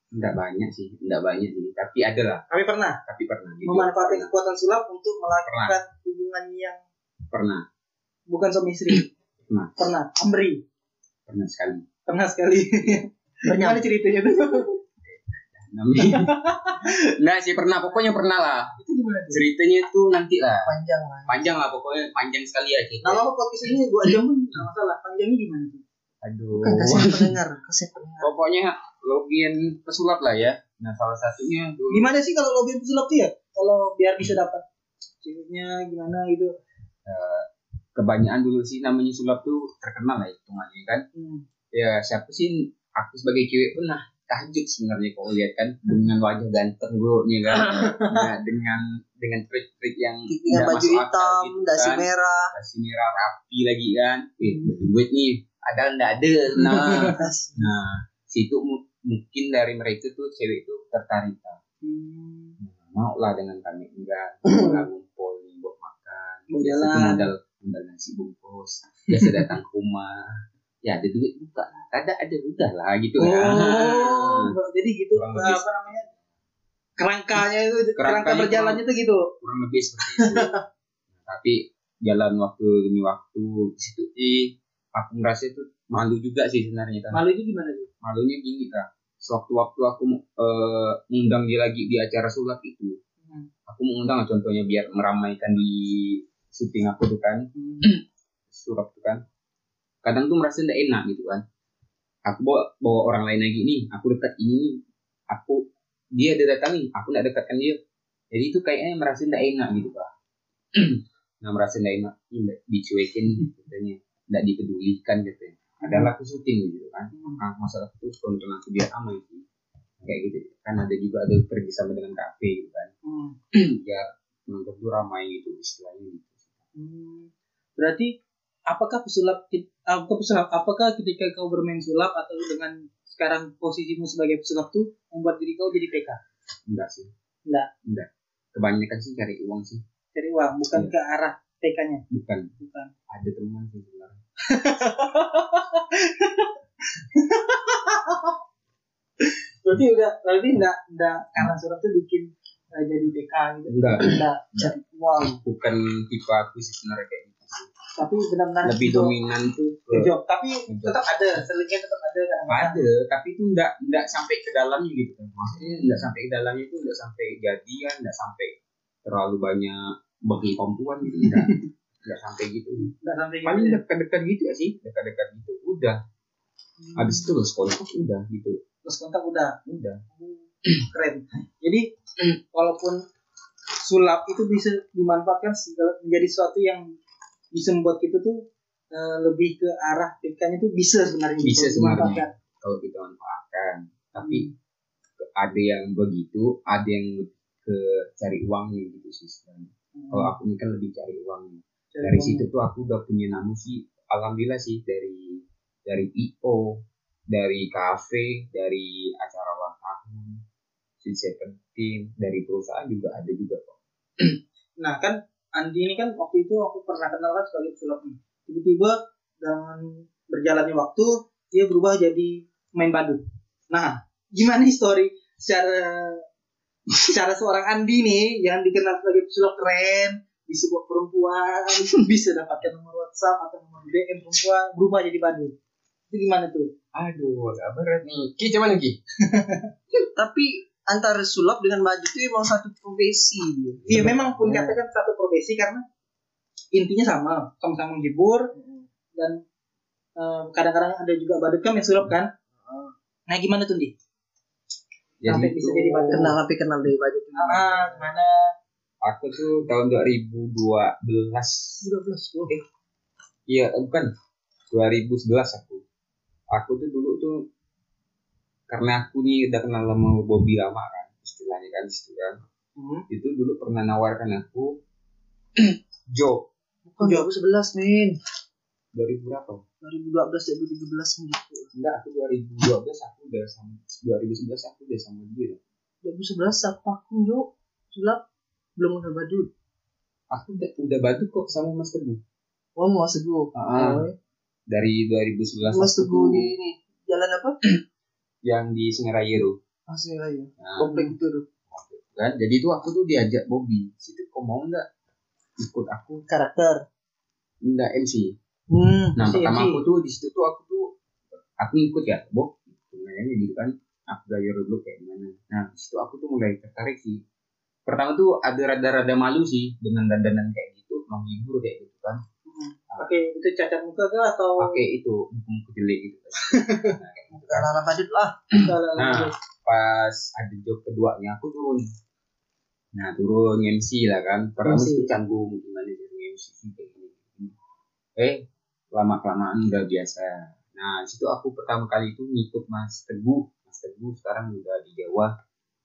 enggak banyak sih, enggak banyak sih. Tapi ada lah, Kami pernah tapi pernah gitu. memanfaatkan kekuatan sulap untuk melakukan hubungan yang Pernah, bukan suami istri. Pernah. Pernah. Amri. pernah sekali. Pernah sekali. Gimana ceritanya tuh? Namanya. Enggak sih pernah, pokoknya pernah lah. itu gimana tuh? Ceritanya itu nanti lah. Panjang lah. Panjang lah pokoknya, panjang sekali ya cerita. Nah, lama podcast ini dua jam pun nggak masalah. Panjangnya gimana tuh? Aduh. Kan kasih pendengar, kasih pendengar. Pokoknya login pesulap lah ya. Nah salah satunya dulu Gimana sih kalau lobby pesulap tuh ya? Kalau biar bisa dapat ceweknya gimana gitu. eh, kebanyakan dulu sih namanya sulap tuh terkenal lah hitungannya kan. Hmm. Ya siapa sih aku sebagai cewek pun nah tahajud sebenarnya kalau lihat kan dengan wajah ganteng bro nya kan. nah, dengan dengan trik-trik yang Dengan nggak baju masuk hitam, gitu dasi kan. merah. dasi merah rapi lagi kan. Eh duit nih ada nggak ada. Nah, nah situ mu- mungkin dari mereka tuh cewek tuh tertarik lah. Hmm. mau lah dengan kami enggak enggak ngumpul buat makan Mau jalan. modal modal nasi bungkus biasa datang ke rumah ya ada duit buka ada ada udah lah gitu Oh, kan jadi gitu Kurang lebih. apa namanya? Kerangkanya itu kerangka Kerangkanya berjalannya tuh gitu. kurang lebih seperti itu tapi jalan waktu demi waktu di situ sih aku merasa itu malu juga sih sebenarnya kan Malunya gimana tuh? malunya gini kak sewaktu-waktu aku eh, ngundang dia lagi di acara sulap itu Hmm. aku mengundang lah contohnya biar meramaikan di syuting aku tuh kan. Hmm. surat tuh kan. Kadang tuh merasa tidak enak gitu kan. Aku bawa bawa orang lain lagi nih aku dekat ini aku dia ada datang nih aku tidak dekatkan dia. Jadi itu kayaknya merasa tidak enak gitu pak. Nah merasa tidak enak nggak dicuekin katanya. Tidak dipedulikan katanya. Adalah aku syuting gitu kan. Nah, masalah itu tonton aku biar aman sih. Kayak gitu. Kan ada juga ada kerjasama dengan kafe gitu kan. Hmm. ya nonton tuh ramai gitu istilahnya gitu Hmm. Berarti apakah pesulap apakah pesulap apakah ketika kau bermain sulap atau dengan sekarang posisimu sebagai pesulap tuh membuat diri kau jadi PK? enggak sih Enggak. enggak kebanyakan sih cari uang sih Cari uang bukan Iya. ke arah PK-nya, bukan bukan. ada teman sih sebenarnya Berarti udah berarti enggak enggak karena sulap tuh bikin jadi PK gitu. enggak Enggak cari uang, bukan tipe aku sih sebenarnya kayak gitu sih. tapi benar-benar lebih dominan tuh ke job. Tapi Job. tetap ada, selingnya tetap ada kadang-kadang. ada tapi itu enggak enggak sampai ke dalamnya gitu kan maksudnya enggak sampai ke dalamnya itu enggak sampai jadian enggak sampai terlalu banyak bagi perempuan gitu enggak enggak sampai gitu Enggak sampai gitu. paling ya. dekat-dekat gitu ya sih dekat-dekat gitu udah habis itu terus kontak udah gitu Terus kontak udah udah keren. Jadi walaupun sulap itu bisa dimanfaatkan segala- menjadi sesuatu yang bisa membuat kita tuh eh, lebih ke arah PK-nya tuh bisa sebenarnya Bisa kalau sebenarnya. kalau kita manfaatkan tapi ada yang begitu ada yang ke cari uangnya gitu sih sebenarnya kalau aku ini kan lebih cari uangnya Cari dari uang. situ tuh aku udah punya nama sih alhamdulillah sih dari dari io dari kafe dari acara si seventeen dari perusahaan juga ada juga kok Nah kan Andi ini kan waktu itu aku pernah kenal kan sebagai pesulap nih. Tiba-tiba dengan berjalannya waktu dia berubah jadi main badut. Nah gimana nih story secara secara seorang Andi nih yang dikenal sebagai pesulap keren di sebuah perempuan bisa dapatkan nomor WhatsApp atau nomor DM perempuan berubah jadi badut. Itu gimana tuh? aduh agak berat nih ki cuman nih ki Tapi antara sulap dengan baju itu emang satu profesi dia. Iya memang pun katakan satu profesi karena intinya sama, sama-sama menghibur dan eh, kadang-kadang ada juga badut kan yang sulap kan. Nah gimana tuh di? Sampai bisa jadi badut. Kenal tapi kenal dari baju itu. Ah, gimana? aku tuh tahun 2012 12 eh iya bukan 2011 aku aku tuh dulu tuh karena aku nih udah kenal sama Bobby lama kan istilahnya kan situ kan Hmm. itu dulu pernah nawarkan aku job Bukan 2011 men. 2000 berapa 2012 2013 gitu. enggak aku 2012 aku udah sama 2011 aku udah sama dia 2011 aku aku jo sulap belum udah badut. aku udah udah batu kok sama Mas Teguh Oh, mau Teguh. Ah, Oh, dari 2011 Mas aku Teguh di ini jalan apa? yang di Sengerayero Asli aja. nah, Komplek itu tuh. kan jadi itu aku tuh diajak Bobby situ kok mau nggak ikut aku Karakter. nggak MC Hmm. nah MC. pertama aku tuh di situ tuh aku tuh aku ikut ya Bob nanya gitu kan aku gaya dulu kayak gimana nah di situ aku tuh mulai tertarik sih pertama tuh ada rada-rada malu sih dengan dandanan kayak gitu menghibur kayak gitu kan Oke, itu cacat muka kah atau pakai itu muka jelek gitu nah, gitu kan. Anak badut lah. Nah, pas ada job keduanya aku turun. Nah, turun MC lah kan. Pertama MC. itu canggung gimana jadi MC kayak gini. Eh, lama kelamaan udah biasa. Nah, di situ aku pertama kali itu ngikut Mas Teguh. Mas Teguh sekarang udah di Jawa.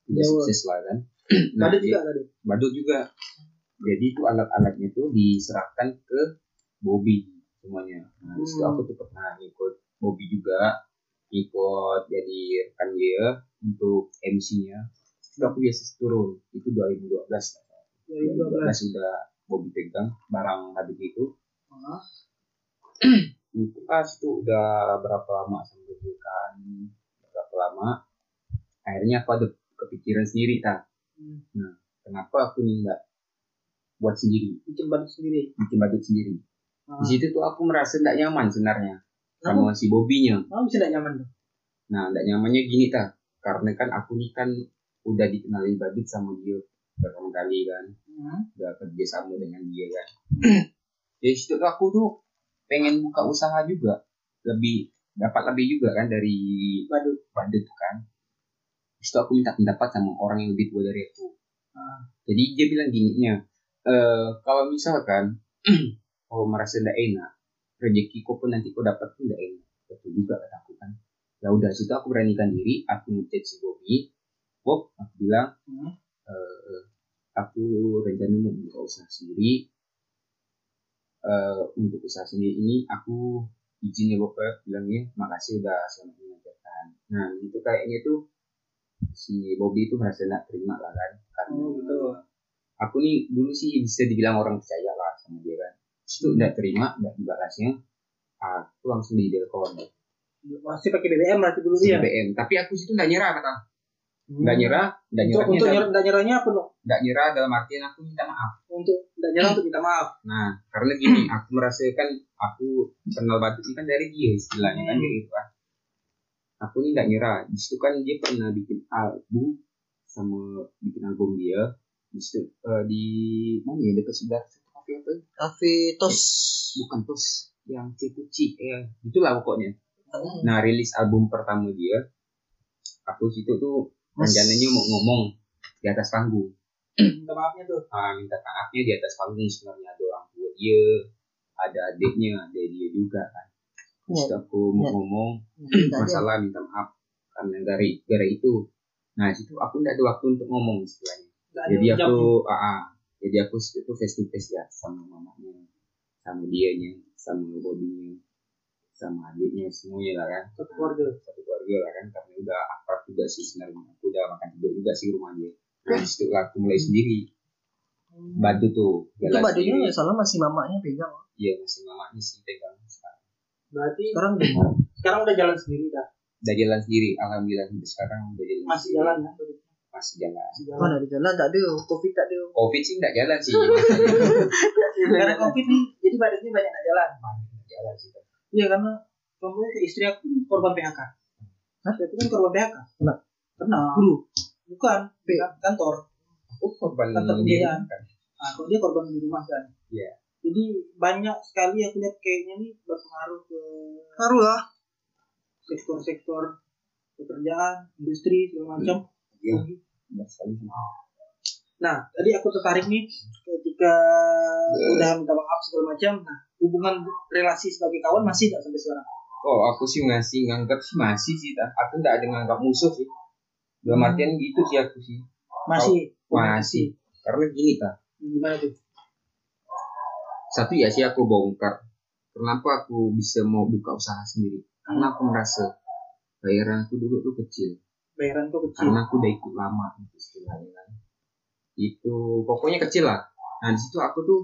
Udah Jawa. sukses lah kan. Nah, dia- juga ada. Badut juga. Jadi itu alat-alatnya tuh diserahkan ke Bobby semuanya. Nah, Hmm. aku tuh pernah ikut Bobby juga ikut jadi rekan dia untuk MC-nya. Itu aku biasa turun. Itu 2012. 2012. 2012 sudah Bobby pegang barang badut itu. Ah, Itu pas itu udah berapa lama sampai dia kan berapa lama. Akhirnya aku ada kepikiran sendiri tak. hmm. Kenapa aku nih nggak buat sendiri, Bikin badut sendiri. bikin badut sendiri. Di situ tuh aku merasa tidak nyaman sebenarnya sama si Bobinya. Kamu bisa tidak nyaman tuh? Nah, tidak nyamannya gini ta, karena kan aku nih kan udah dikenali badut sama dia pertama kali kan, Hmm. udah kerja sama dengan dia kan. Jadi situ tuh aku tuh pengen buka usaha juga, lebih dapat lebih juga kan dari Badut. badut kan. Situ aku minta pendapat sama orang yang lebih tua dari aku. Ah. Jadi dia bilang gini nya, eh kalau misalkan kau merasa tidak enak, rezeki kau pun nanti kau dapat pun tidak enak. Betul juga kata aku kan. Ya udah situ aku beranikan diri, aku ngechat si Bobby. Bob, aku bilang, Hmm. eh, aku rencana mau buka usaha sendiri. Eh, untuk usaha sendiri ini aku izin ya Bob ya, bilangnya makasih udah selamat mengajarkan. Nah itu kayaknya tuh si Bobby itu merasa tidak terima lah kan karena Oh, betul. aku nih dulu sih bisa dibilang orang percaya lah sama dia kan Terus itu tidak terima tidak dibalasnya aku langsung di delkon Masih pakai BBM berarti dulu dia. BBM tapi aku situ tidak nyerah kata Hmm. nyerah tidak Untuk, nyerahnya untuk nyerah, tidak nyerahnya apa loh? tidak nyerah dalam artian aku minta maaf Untuk tidak nyerah untuk minta maaf. nah karena gini aku merasakan aku kenal batu ini kan dari dia istilahnya kan Hmm. kayak gitu kan aku ini tidak nyerah di situ kan dia pernah bikin album sama bikin album dia di situ eh, di mana ya dekat sebelah kafe apa ya? Cafe Tos. bukan tos yang Cekuci ya itulah pokoknya nah rilis album pertama dia aku situ tuh rencananya mau ngomong di atas panggung Minta maafnya tuh. ah, minta maafnya di atas panggung sebenarnya ada orang tua dia ada adiknya ada dia juga kan terus Ya. aku mau Ya. ngomong ada. masalah minta maaf karena dari gara itu nah situ aku tidak ada waktu untuk ngomong istilahnya jadi aku ah, ah. Jadi aku itu face to face ya sama mamanya sama dianya sama bobinya sama adiknya semuanya lah kan Satu keluarga. satu keluarga lah kan karena udah akrab juga sih sebenarnya aku udah makan tidur juga sih rumah dia nah situ lah aku mulai sendiri badu tuh Itu jalan sendiri. ya salah masih mamanya pegang. iya masih mamanya sih pegang sekarang Berarti Sekarang sekarang udah jalan sendiri dah. udah jalan sendiri alhamdulillah sampai sekarang udah jalan Masih sendiri. jalan ya. Masih jalan Masih jalan. mana ada jalan tak ada, covid tak ada. covid sih nggak jalan sih Karena covid nih, jadi badannya banyak tidak jalan. Nggak jalan sih Iya karena contohnya istri aku korban PHK. Hah? Itu kan korban PHK. Kena. Kena. Guru. Bukan. PHK kantor. oh korban Kantor dia pembiayaan. kan Nah, kalau dia korban di rumah kan. Iya. Jadi banyak sekali aku lihat kayaknya nih berpengaruh ke Haru lah. sektor-sektor pekerjaan, industri segala macam. Iya. benar sekali sih. Nah, tadi aku tertarik nih ketika udah minta maaf segala macam. Nah, hubungan relasi sebagai kawan masih tak sampai sekarang? Oh, aku sih masih nganggap sih masih sih, tak. Aku nggak ada nganggap musuh sih. Dalam artian gitu sih aku sih. Masih. Masih. Karena gini tak. Gimana tuh? Satu ya sih aku bongkar kenapa aku bisa mau buka usaha sendiri karena aku merasa bayaran aku dulu tuh kecil bayaran tuh kecil. Karena aku udah ikut lama gitu istilahnya kan. Itu pokoknya kecil lah. Nah di situ aku tuh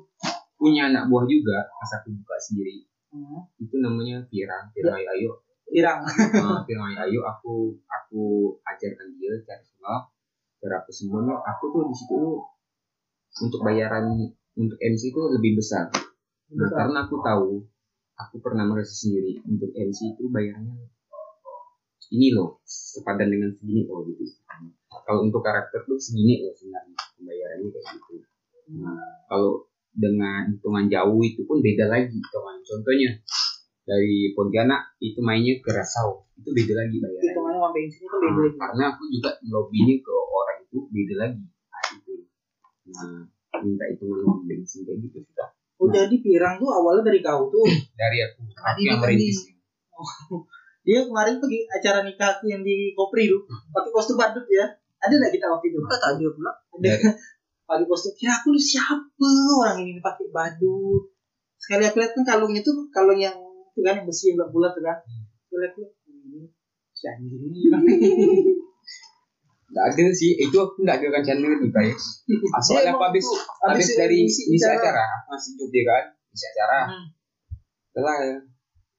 punya anak buah juga pas aku buka sendiri. Hmm. itu namanya Pirang Pirang Ayo Ayo Irang Nah, Pirang Ayo Ayo aku aku ajarkan dia cara sulap cara semuanya aku tuh di situ tuh untuk bayaran untuk MC itu lebih besar. Nah karena aku tahu aku pernah merasa sendiri. Untuk MC itu bayarnya ini loh sepadan dengan segini loh gitu. Kalau untuk karakter tuh segini loh sebenarnya pembayarannya kayak gitu. Nah kalau dengan hitungan jauh itu pun beda lagi hitungan contohnya dari Pontianak itu mainnya ke Rasau itu beda lagi bayarannya. Hitungannya uang bensin itu beda Nah, lagi. Karena aku juga lobbynya ke orang itu beda lagi. Nah, itu. Nah minta hitungan uang bensin kayak gitu sudah oh jadi pirang tuh awalnya dari kau tuh? Dari aku. Aku yang kan merintis dia kemarin pergi acara nikah aku yang di Kopri tuh pakai kostum badut ya. Ada nggak kita waktu itu? Kita tak ada pula. ada. Pakai kostum kira aku lu siapa orang ini pakai badut? Sekali aku lihat kan kalungnya tuh kalung yang itu kan yang besi yang bulat bulat tuh kan. Aku lihat tuh ini si anjing ini Nggak ada sih, itu aku nggak ada rencana itu guys. Soalnya aku habis habis dari ngisi acara. acara, aku masih dia kan, ngisi acara. Hmm. Setelah ya,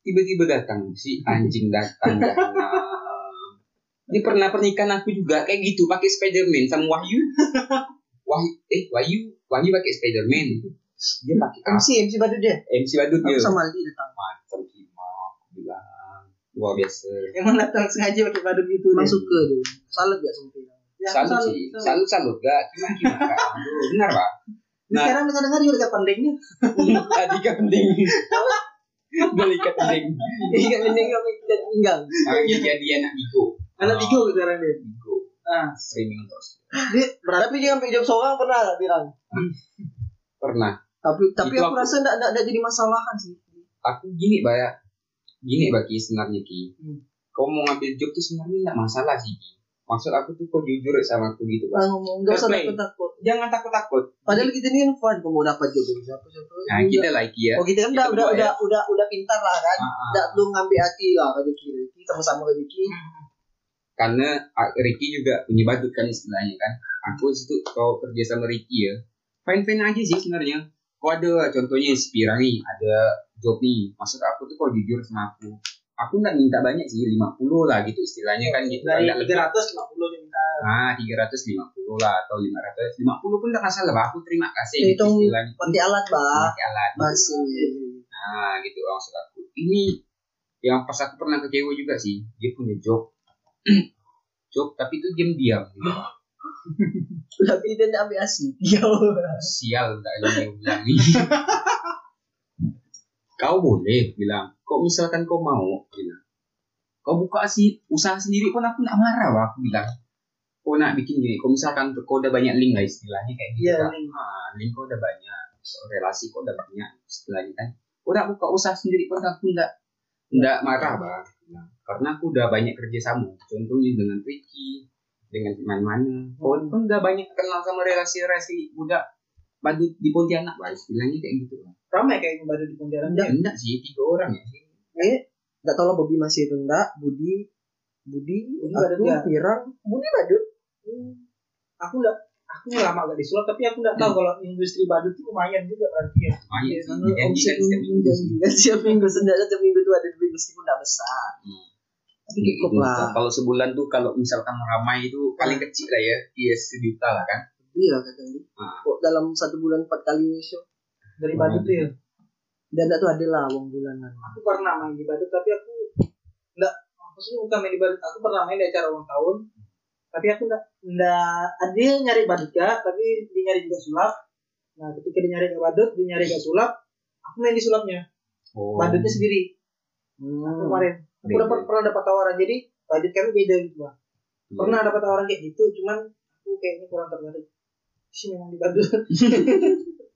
tiba-tiba datang si anjing datang datang. Dia pernah pernikahan aku juga kayak gitu, pakai Spiderman sama Wahyu. Wahyu, eh Wahyu, Wahyu pakai Spiderman. Dia pakai? MC MC badut dia. MC badut Aku dia. sama Aldi datang. Macam kimau, aku bilang luar biasa. emang datang sengaja pakai badut gitu dia. suka dia. Salut gak sama Pirang? Ya, Salut salut, sih, salut. salut gak, gimana gimana benar pak. Nah, sekarang dengar-dengar juga dekat pendeknya Tadi kan penting. Beli ikat penting. Iya mending kami tidak tinggal. Nah, dia jadi anak Bigo. anak Bigo sekarang dia Bigo. ah Streaming terus. dia berarti Tapi dia sampai jam seorang pernah gak Pirang? Pernah. Tapi tapi aku aku- rasa enggak enggak jadi masalahan sih. Aku gini Mbak ya. Gini bagi sebenarnya Ki. Hmm. Kau mau ngambil job tuh sebenarnya nggak masalah sih Ki. Maksud aku tuh kau jujur sama aku gitu Nah, Pak. ngomong enggak usah takut takut. Jangan takut-takut. Padahal kita ini kan fun, kamu dapat jodoh siapa siapa. Nah, kita like ya. Oh kita kan udah Kita udah udah, ya. udah udah pintar lah kan. Ah, ah. Enggak perlu ngambil hati lah rezeki rezeki sama-sama rezeki. Karena ah, Ricky juga punya badut kan istilahnya kan. Aku situ kau kerja sama Ricky ya. Fine-fine aja sih sebenarnya. Kau ada contohnya si Pirang nih, ada job nih. Maksud aku tuh kau jujur sama aku. Aku nggak minta banyak sih, 50 lah gitu istilahnya kan gitu. dari Nggak lebih. 350 dia minta Ah, 350 lah atau 550 pun nggak masalah, Pak. Aku terima kasih gitu Hitung istilahnya. pakai alat bah. Pakai alat. Masih. Nah, gitu maksud aku. Ini yang pas aku pernah kecewa juga sih. Dia punya job. job tapi itu diam-diam gitu. Tapi dia ambil asli. Iya. Sial enggak ada yang bilang. kau boleh bilang, kok misalkan kau mau bilang. Kau buka sih usaha sendiri pun aku nak marah Pak. aku bilang. Kau nak bikin gini, kau misalkan kau udah banyak link lah istilahnya kayak gitu. Iya, Pak. link. Ah, link kau udah banyak, relasi kau udah banyak istilahnya kan. Kau udah buka usaha sendiri pun aku enggak enggak marah Bang. Bilang. Karena aku udah banyak kerja sama. Contohnya dengan Ricky, dengan mana-mana. Kau pun udah banyak kenal sama relasi-relasi budak badut di Pontianak, Bang. Istilahnya kayak gitu. Bang. Ramai kayaknya badut di penjara Ya, enggak sih, tiga orang ya. Eh, enggak tahu lah Bobby masih rendah, Budi Budi, Budi aku? Pirang, Budi badut. aku nggak aku lama gak disulap tapi aku nggak tahu kalau industri badut itu lumayan juga berarti ya iya, Karena omset setiap minggu sih. menjanjikan setiap minggu sendiri setiap minggu itu ada duit meskipun tidak besar. Hmm. Tapi Kayak cukup gitu. lah. Kalau sebulan tuh kalau misalkan ramai itu paling kecil lah ya, iya sejuta lah kan. Iya katanya. Ah. Kok dalam satu bulan empat kali show dari badut tuh ya dan tuh ada lah uang bulanan. aku pernah main di badut tapi aku nggak maksudnya bukan main di badut aku pernah main di acara ulang tahun tapi aku nggak nggak dia nyari badut gak tapi dia nyari juga sulap nah ketika dia nyari gak badut dia nyari gak sulap aku main di sulapnya Oh. badutnya sendiri Hmm. kemarin aku Beda. dapat pernah dapat tawaran jadi budget kami beda gitu Bang. Iya. pernah dapat tawaran kayak gitu cuman aku kayaknya kurang tertarik sih memang di badut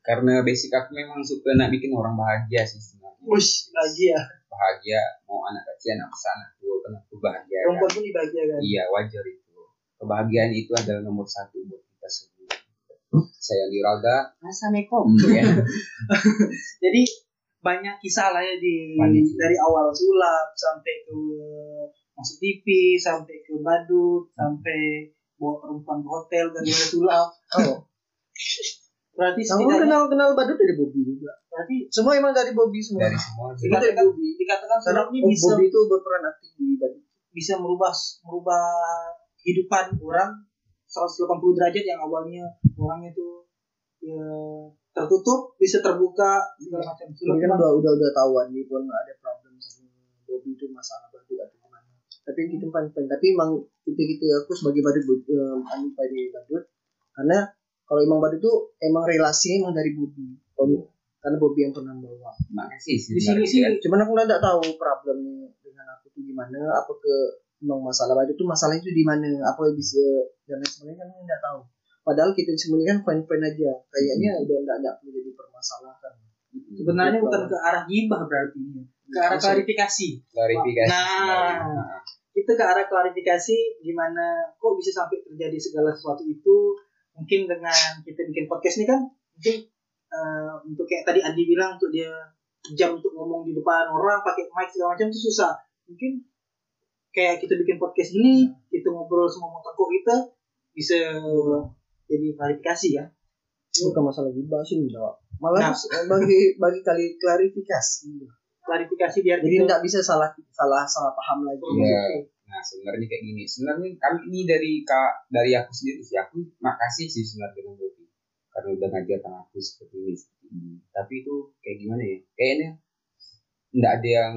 Karena basic aku memang suka nak bikin orang bahagia sih sebenarnya. Wush, lagi ya Bahagia, mau anak kecil, anak besar, anak tua, kan aku bahagia. Kan? perempuan pun dibahagiakan Iya, wajar itu. Kebahagiaan itu adalah nomor satu buat kita semua. Saya di Raga, Assalamualaikum. ya. jadi banyak kisah lah ya di Banyak sih. dari awal sulap sampai ke masuk TV sampai ke badut sampai bawa perempuan ke hotel dari sulap Oh, berarti kamu setidaknya kenal kenal badut dari Bobby juga. berarti Semua emang dari Bobby semua. dari semua. Semua dari dikatakan Bobby. dikatakan Karena ini bisa Bobby itu berperan aktif di badut. bisa merubah merubah kehidupan orang 180 derajat yang awalnya orangnya tuh ya tertutup bisa terbuka segala macam Ini kan udah udah udah tahuan nih pun ada problem sama Bobby itu masalah badut atau gimana. Tapi kita fan fan. Tapi emang kita kita aku sebagai badut um, anu pada badut karena kalau emang badut tuh emang relasinya emang dari Bobby. Kalau- Karena Bobby yang pernah bawa. makasih sih di sini sih Cuman aku nggak tahu problemnya dengan aku tuh gimana. Apa ke emang masalah badut tuh masalahnya tuh di mana? Apa yang bisa dan lain sebagainya kan nggak tahu. Padahal kita semua ini kan fan-fan aja. Kayaknya udah nggak nggak perlu jadi permasalahan. sebenarnya bukan ke arah gibah berarti ini ke arah klarifikasi klarifikasi Nah. sebenarnya. kita ke arah klarifikasi gimana kok bisa sampai terjadi segala sesuatu itu mungkin dengan kita bikin podcast ini kan mungkin eh, untuk kayak tadi Andi bilang untuk dia jam untuk ngomong di depan orang pakai mic segala macam itu susah. Mungkin kayak kita bikin podcast ini kita ngobrol sama motorko kita bisa jadi klarifikasi ya bukan masalah gibah sih enggak malah Nah. bagi bagi kali klarifikasi. Klarifikasi biar jadi kita enggak bisa salah salah salah paham lagi. Iya. Nah sebenarnya kayak gini. Sebenarnya kami ini dari kak dari aku sendiri sih. Aku makasih sih sebenarnya dengan Bobi karena udah ngajarkan aku seperti ini seperti. Tapi itu kayak gimana ya? Kayaknya nggak ada yang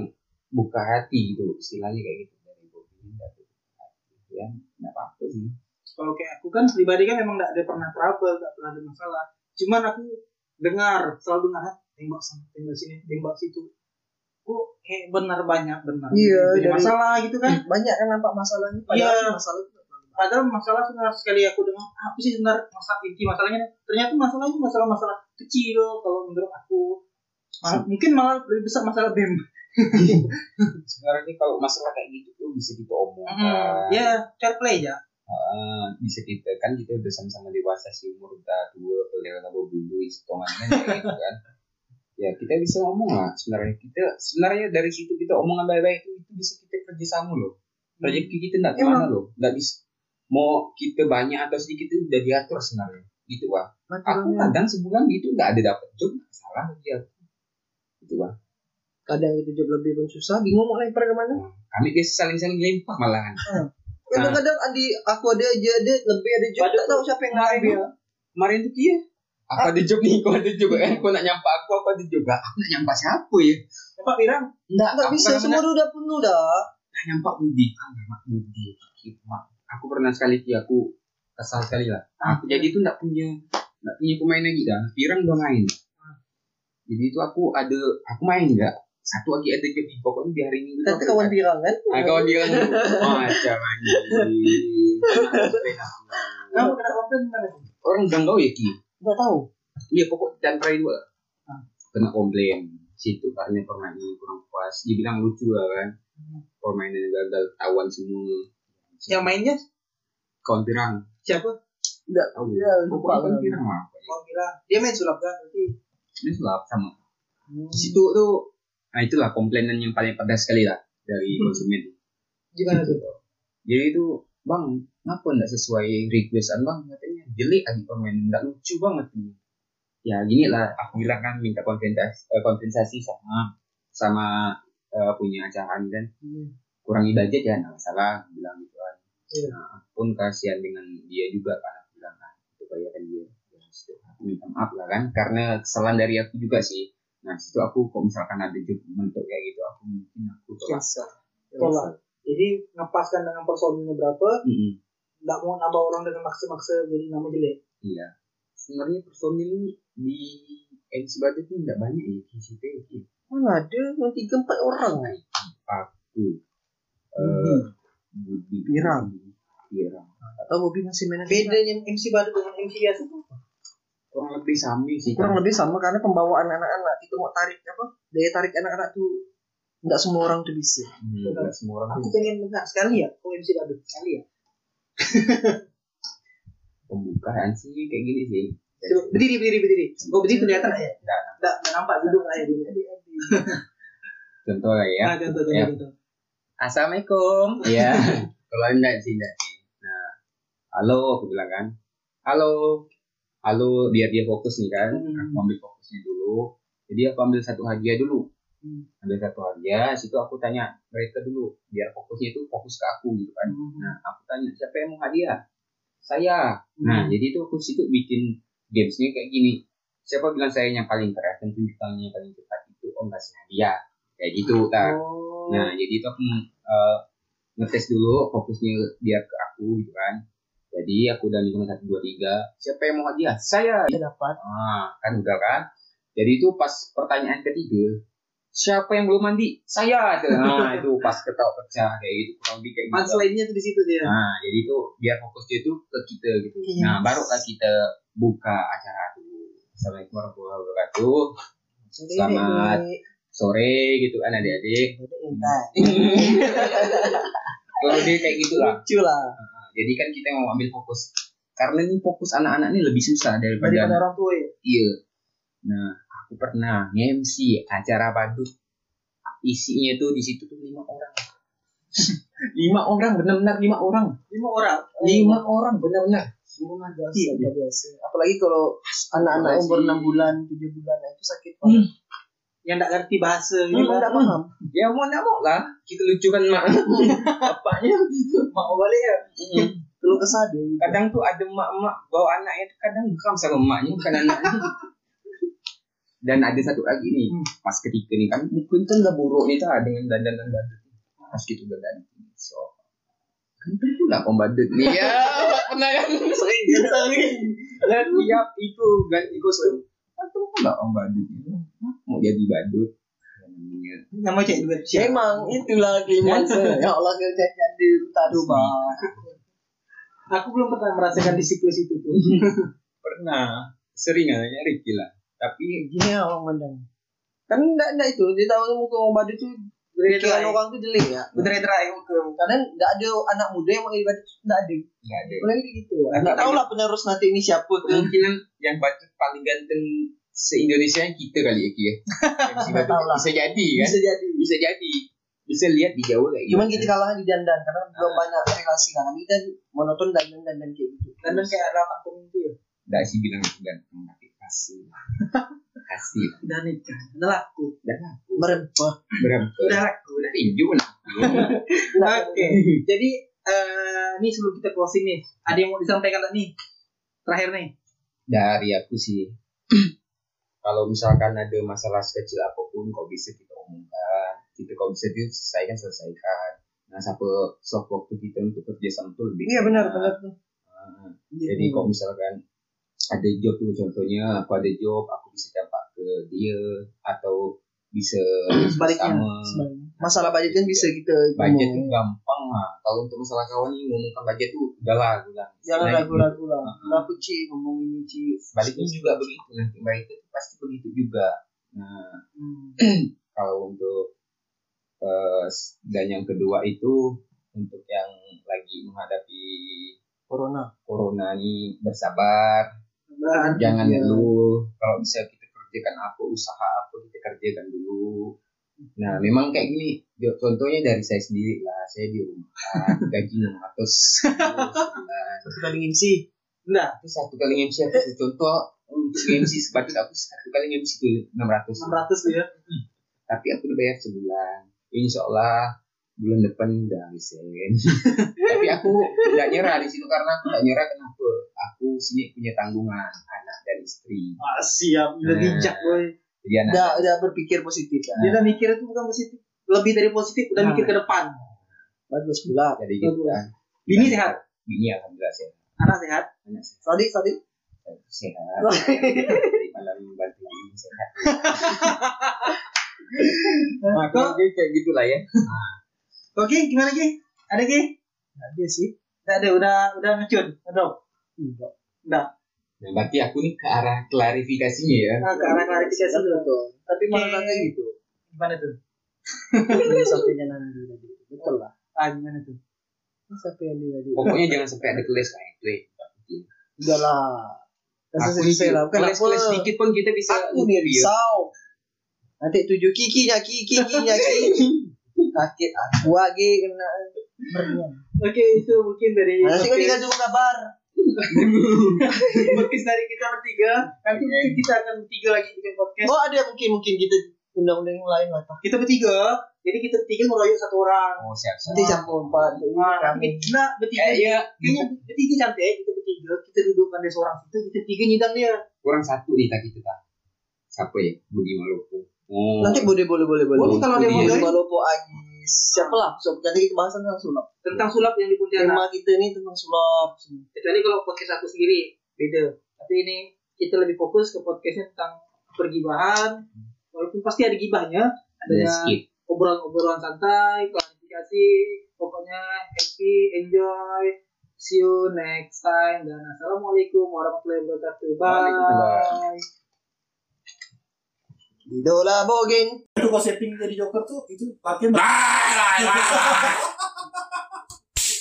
buka hati gitu istilahnya kayak gitu dari Bobi nggak ada buka hati. Ya nggak apa-apa sih. kalau kayak aku kan pribadi kan memang nggak ada pernah trouble nggak pernah ada masalah cuman aku dengar selalu dengar "Ah, tembak sana tembak sini tembak situ kok kayak benar banyak benar. Iya, Punya dari- masalah gitu kan. Banyak kan nampak masalahnya Iya. padahal masalah itu padahal masalah sebenarnya sekali aku dengar apa sih sebenarnya masalah inti masalahnya ternyata masalahnya masalah-masalah kecil kalau menurut aku. Mungkin malah lebih besar masalah bem. Sebenarnya kalau masalah kayak gitu tuh bisa kita omongkan. ya fair play ya. Ah, bisa kita kan kita udah sama-sama dewasa sih umur udah dua beliau dua bulu kayak gitu kan ya kita bisa ngomong lah. Sebenarnya kita sebenarnya dari situ kita omongan baik-baik itu itu bisa kita kerjasama loh. Rezeki kita nggak ke mana loh. Nggak bisa. Mau kita banyak atau sedikit itu udah diatur sebenarnya. Gitu wah aku kadang sebulan gitu nggak ada dapat job nggak salah dia. Gitu wah kadang itu job lebih pun susah bingung mau lempar ke mana. Kami biasa saling-saling lempar malahan kadang-kadang adi aku ada aja ada lebih ada job tak tahu siapa yang ngambil kemarin tuh kia aku ada job nih? Kau ada job kan kau nak nyampak aku aku ada Lah, aku nak nyampak siapa ya? Pak Pirang? Enggak nggak aku bisa semua udah penuh dah. Nak nyampak Budi ah mak Budi Gitu, Mak. aku pernah sekali kia aku kesal sekali lah. Aku jadi itu enggak punya enggak punya pemain lagi dah. Pirang udah main. Jadi itu aku ada aku main enggak? Satu lagi ada nih pokoknya di hari minggu nanti aku- kawan bilang kan? Ah, kawan dia kan macam anjing. Kamu kena komplain gimana sih orang bilang kau ya ki nggak tahu. Iya pokok dan terakhir dua Ah. kena komplain. Situ karena permainan kurang puas dia bilang lucu lah kan. Permainannya gagal tawan semua. Yang mainnya? Kawan pirang. Siapa? Nggak tahu. Ya lupa pokoknya kawan kan. pirang lah Pak Pirang. Dia main sulap kan berarti? Ini sulap sama. Di situ tuh nah itulah komplainan yang paling pedas sekali lah dari Hmm. konsumen. Gimana tuh? jadi itu bang kenapa nggak sesuai requestan bang? Katanya jelek lagi permainan nggak lucu banget ini ya gini lah aku bilang kan minta kompensasi eh, kompensasi sama sama eh, punya acara ini kan kurangi budget ya nggak masalah aku bilang gitu kan Iya. nah, aku pun kasihan dengan dia juga kan aku bilang kan itu bayaran dia ya, situ aku minta maaf lah kan karena kesalahan dari aku juga sih nah situ aku kok misalkan ada job bentuk kayak gitu aku mungkin aku tolak. Tolak. jadi ngepaskan dengan personilnya berapa Mm-mm. Nggak mau nambah orang dengan maksa-maksa jadi nama jelek Iya. Sebenarnya personil ini di MC Badut ini tidak banyak ya di situ ya. mana ada yang tiga empat orang Aku, Budi. eh, Budi, Pirang. Pirang. atau Bobby masih main bedanya MC badut dengan MC biasa apa? Kurang lebih sama sih. kurang lebih sama karena pembawaan anak-anak itu mau tarik apa daya tarik anak-anak tuh nggak semua orang tuh bisa Hmm, nggak semua orang aku tuh pengen dengar sekali ya kok MC badut sekali ya pembukaan sih kayak gini sih. Coba berdiri berdiri berdiri oh berdiri kelihatan ya Nggak, nggak nggak nampak duduk lah ya dulu Contoh lah ya. Ah, contoh, contoh, Ya. contoh. Assalamualaikum. Iya. Kalau enggak sih enggak sih. Nah, halo aku bilang kan. Halo. Halo, biar dia fokus nih kan. Hmm. Aku ambil fokusnya dulu. Jadi aku ambil satu hadiah dulu. Hmm. Ambil satu hadiah, situ aku tanya mereka dulu biar fokusnya itu fokus ke aku gitu kan. Hmm. Nah, aku tanya siapa yang mau hadiah? Saya. Nah, jadi itu aku situ bikin gamesnya kayak gini. Siapa bilang saya yang paling keren dan tunjuk tangannya yang paling cepat itu om kasih hadiah. Kayak gitu, tak. Oh. Nah, jadi itu aku eh, ngetes dulu fokusnya biar ke aku gitu kan. Jadi aku udah minta satu dua tiga. Siapa yang mau hadiah? Saya. Dia dapat. Ah, kan udah kan. Jadi itu pas pertanyaan ketiga. Siapa yang belum mandi? Saya. tuh. Nah, itu pas ketawa pecah kayak gitu kurang lebih kayak gitu. Punchline-nya tuh di situ dia. Nah, jadi itu biar fokusnya itu ke kita gitu. Yes. Nah, barulah kita buka acara dulu. Assalamualaikum warahmatullahi wabarakatuh. Selamat. Sore gitu kan adik-adik. Kalau dia kayak gitu lah. Lucu lah. Jadi kan kita mau ambil fokus. Karena ini fokus anak-anak ini lebih susah daripada Daripada orang tua ya. Iya. Nah, aku pernah nge-MC acara badut. Isinya tuh di situ tuh lima orang. lima orang, benar-benar lima orang. Lima orang. Lima orang, benar-benar. Luar biasa, luar biasa. Apalagi kalau anak-anak umur 6 bulan, 7 bulan nah, itu sakit banget. Yang nggak ngerti bahasa gitu Memang kan. enggak paham. Ya mau nggak mau lah. Kita lucukan mak. Bapaknya. Mau balik ya. Kalau kesah dia. Kadang tuh ada mak-mak bawa anaknya kadang geram sama emaknya bukan anaknya. Dan ada satu lagi nih, pas ketika nih kan mungkin kan udah buruk nih tak dengan dandan dan badut. Pas gitu udah. So, kan pula pembadut nih. Ya, pernah kan sering sering. Dan tiap itu ganti kostum. Kan pula pembadut. Mau jadi badut. Nama cek juga. Siapa? Emang itulah klimaks. ya Allah kerja jadi tak coba. Aku belum pernah merasakan di siklus itu tuh. pernah sering aja Ricky lah. Tapi Gini ya orang mandang. Kan enggak enggak itu, dia tahu muka orang badut itu pikiran orang tuh jelek ya. Bener terai ke. Karena enggak ada anak muda yang mau jadi badut enggak ada. nggak ada. Apalagi gitu. Enggak Enggak tahu lah penerus nanti ini siapa tuh. kemungkinan yang badut paling ganteng se Indonesia kita kali ya Ki ya. Bisa jadi kan Bisa jadi. bisa jadi bisa lihat di jauh kayak Cuman gitu. kita kalah di dandan karena belum banyak relasi kan. Kita monoton dandan dandan kayak gitu. Dan dan kayak ada kampung itu ya. nggak sih bilang ganteng kasih kasih Udah nikah. Udah laku. dan aku Merempah. berapa Udah laku. Udah. tinju Oke. Jadi eh ini sebelum kita closing nih, ada yang mau disampaikan tak nih? Terakhir nih. dari aku sih kalau misalkan ada masalah sekecil apa pun kok bisa kita omongkan kita kalau bisa diselesaikan selesaikan nah siapa soft waktu kita untuk kerja sama tuh lebih Iya benar benar tuh. Nah, jadi kok misalkan ada job tuh contohnya aku ada job aku bisa dampak ke dia atau bisa Sebaliknya, sama Sebenarnya. Masalah budget kan bisa kita budget tuh ngomongin. gampang lah kalau untuk masalah kawan ini ngomongkan budget tuh udahlah udah Jangan Nah, ragu-ragu lah. Heeh. Aku Ci ngomong ini Ci. sebaliknya juga begitu nanti mereka tuh pasti begitu juga nah Hmm. kalau untuk eh, dan yang kedua itu untuk yang lagi menghadapi Corona. corona ini bersabar Nah, jangan Iya. ngeluh kalau bisa kita kerjakan apa usaha apa kita kerjakan dulu nah memang kayak gini contohnya dari saya sendiri lah saya di rumah gaji 600 sebulan. Satu kali ngisi. Enggak. itu satu kali aku tuh contoh untuk MC sebatik aku satu kali MC itu 600 600 tuh ya. tapi aku udah bayar sebulan insya Allah bulan depan udah resign tapi aku nggak nyerah di situ karena aku nggak nyerah kenapa aku sini punya tanggungan anak dan istri Ah, siap. Udah Nah. bijak boy. jadi anak Udah udah berpikir positif kan. Dia udah mikir itu bukan positif. Lebih dari positif, udah Nah. mikir ke depan. Bagus pula. jadi gitu kan Bini sehat, bini alhamdulillah sehat anak sehat. anak sehat Tadi tadi. sehat dari malam bantu sehat nah, kayak gitulah ya Oke, gimana Ki? Ada Ki? Ada sih. Tidak ada, udah udah ngecun, udah. Enggak. Udah. nah, berarti aku nih ke arah klarifikasinya ya Nah, ke arah klarifikasi dulu. Betul. Tapi Oke. malah kayak gitu. Gimana tuh? Yang Sampai Nandi tadi. Betul lah. Ah, gimana tuh? Sampai Nandi tadi. pokoknya jangan sampai ada keles lah itu ya. Udah lah. aku selesai lah. Bukan keles keles apa. sedikit pun kita bisa Aku nih risau. Nanti tujuh kikinya kiki kikinya kiki. Sakit aku lagi kena. Oke, itu mungkin dari Nanti kan podcast, dikasih kabar. podcast dari kita bertiga. Nanti mungkin kita akan bertiga lagi bikin podcast. Oh ada mungkin mungkin kita undang-undang yang lain lah. Kita bertiga, jadi kita bertiga ngeroyok satu orang. Oh siap siap. Nanti campur empat. Nah, nanti kita bertiga, Kayaknya kayaknya bertiga cantik, kita bertiga, kita dudukkan dia seorang situ, kita bertiga nyidang dia. kurang satu nih tadi kita. Siapa ya? Budi Malopo. Oh. Nanti boleh boleh boleh boleh. Boleh kalau yang mau Iya. join. Malopo Agis. Siapa lah? So, jadi kita bahas tentang sulap. tentang sulap yang di Pontianak. Tema kita ini tentang sulap. Kecuali kalau podcast aku sendiri beda. Tapi ini kita lebih fokus ke podcastnya tentang pergibahan. Walaupun pasti ada gibahnya, Ada obrolan-obrolan santai, klarifikasi, pokoknya happy, enjoy. See you next time dan assalamualaikum warahmatullahi wabarakatuh. Waalaikumsalam. Bye. Idola Bogeng. itu kalau setting jadi joker tuh itu latihan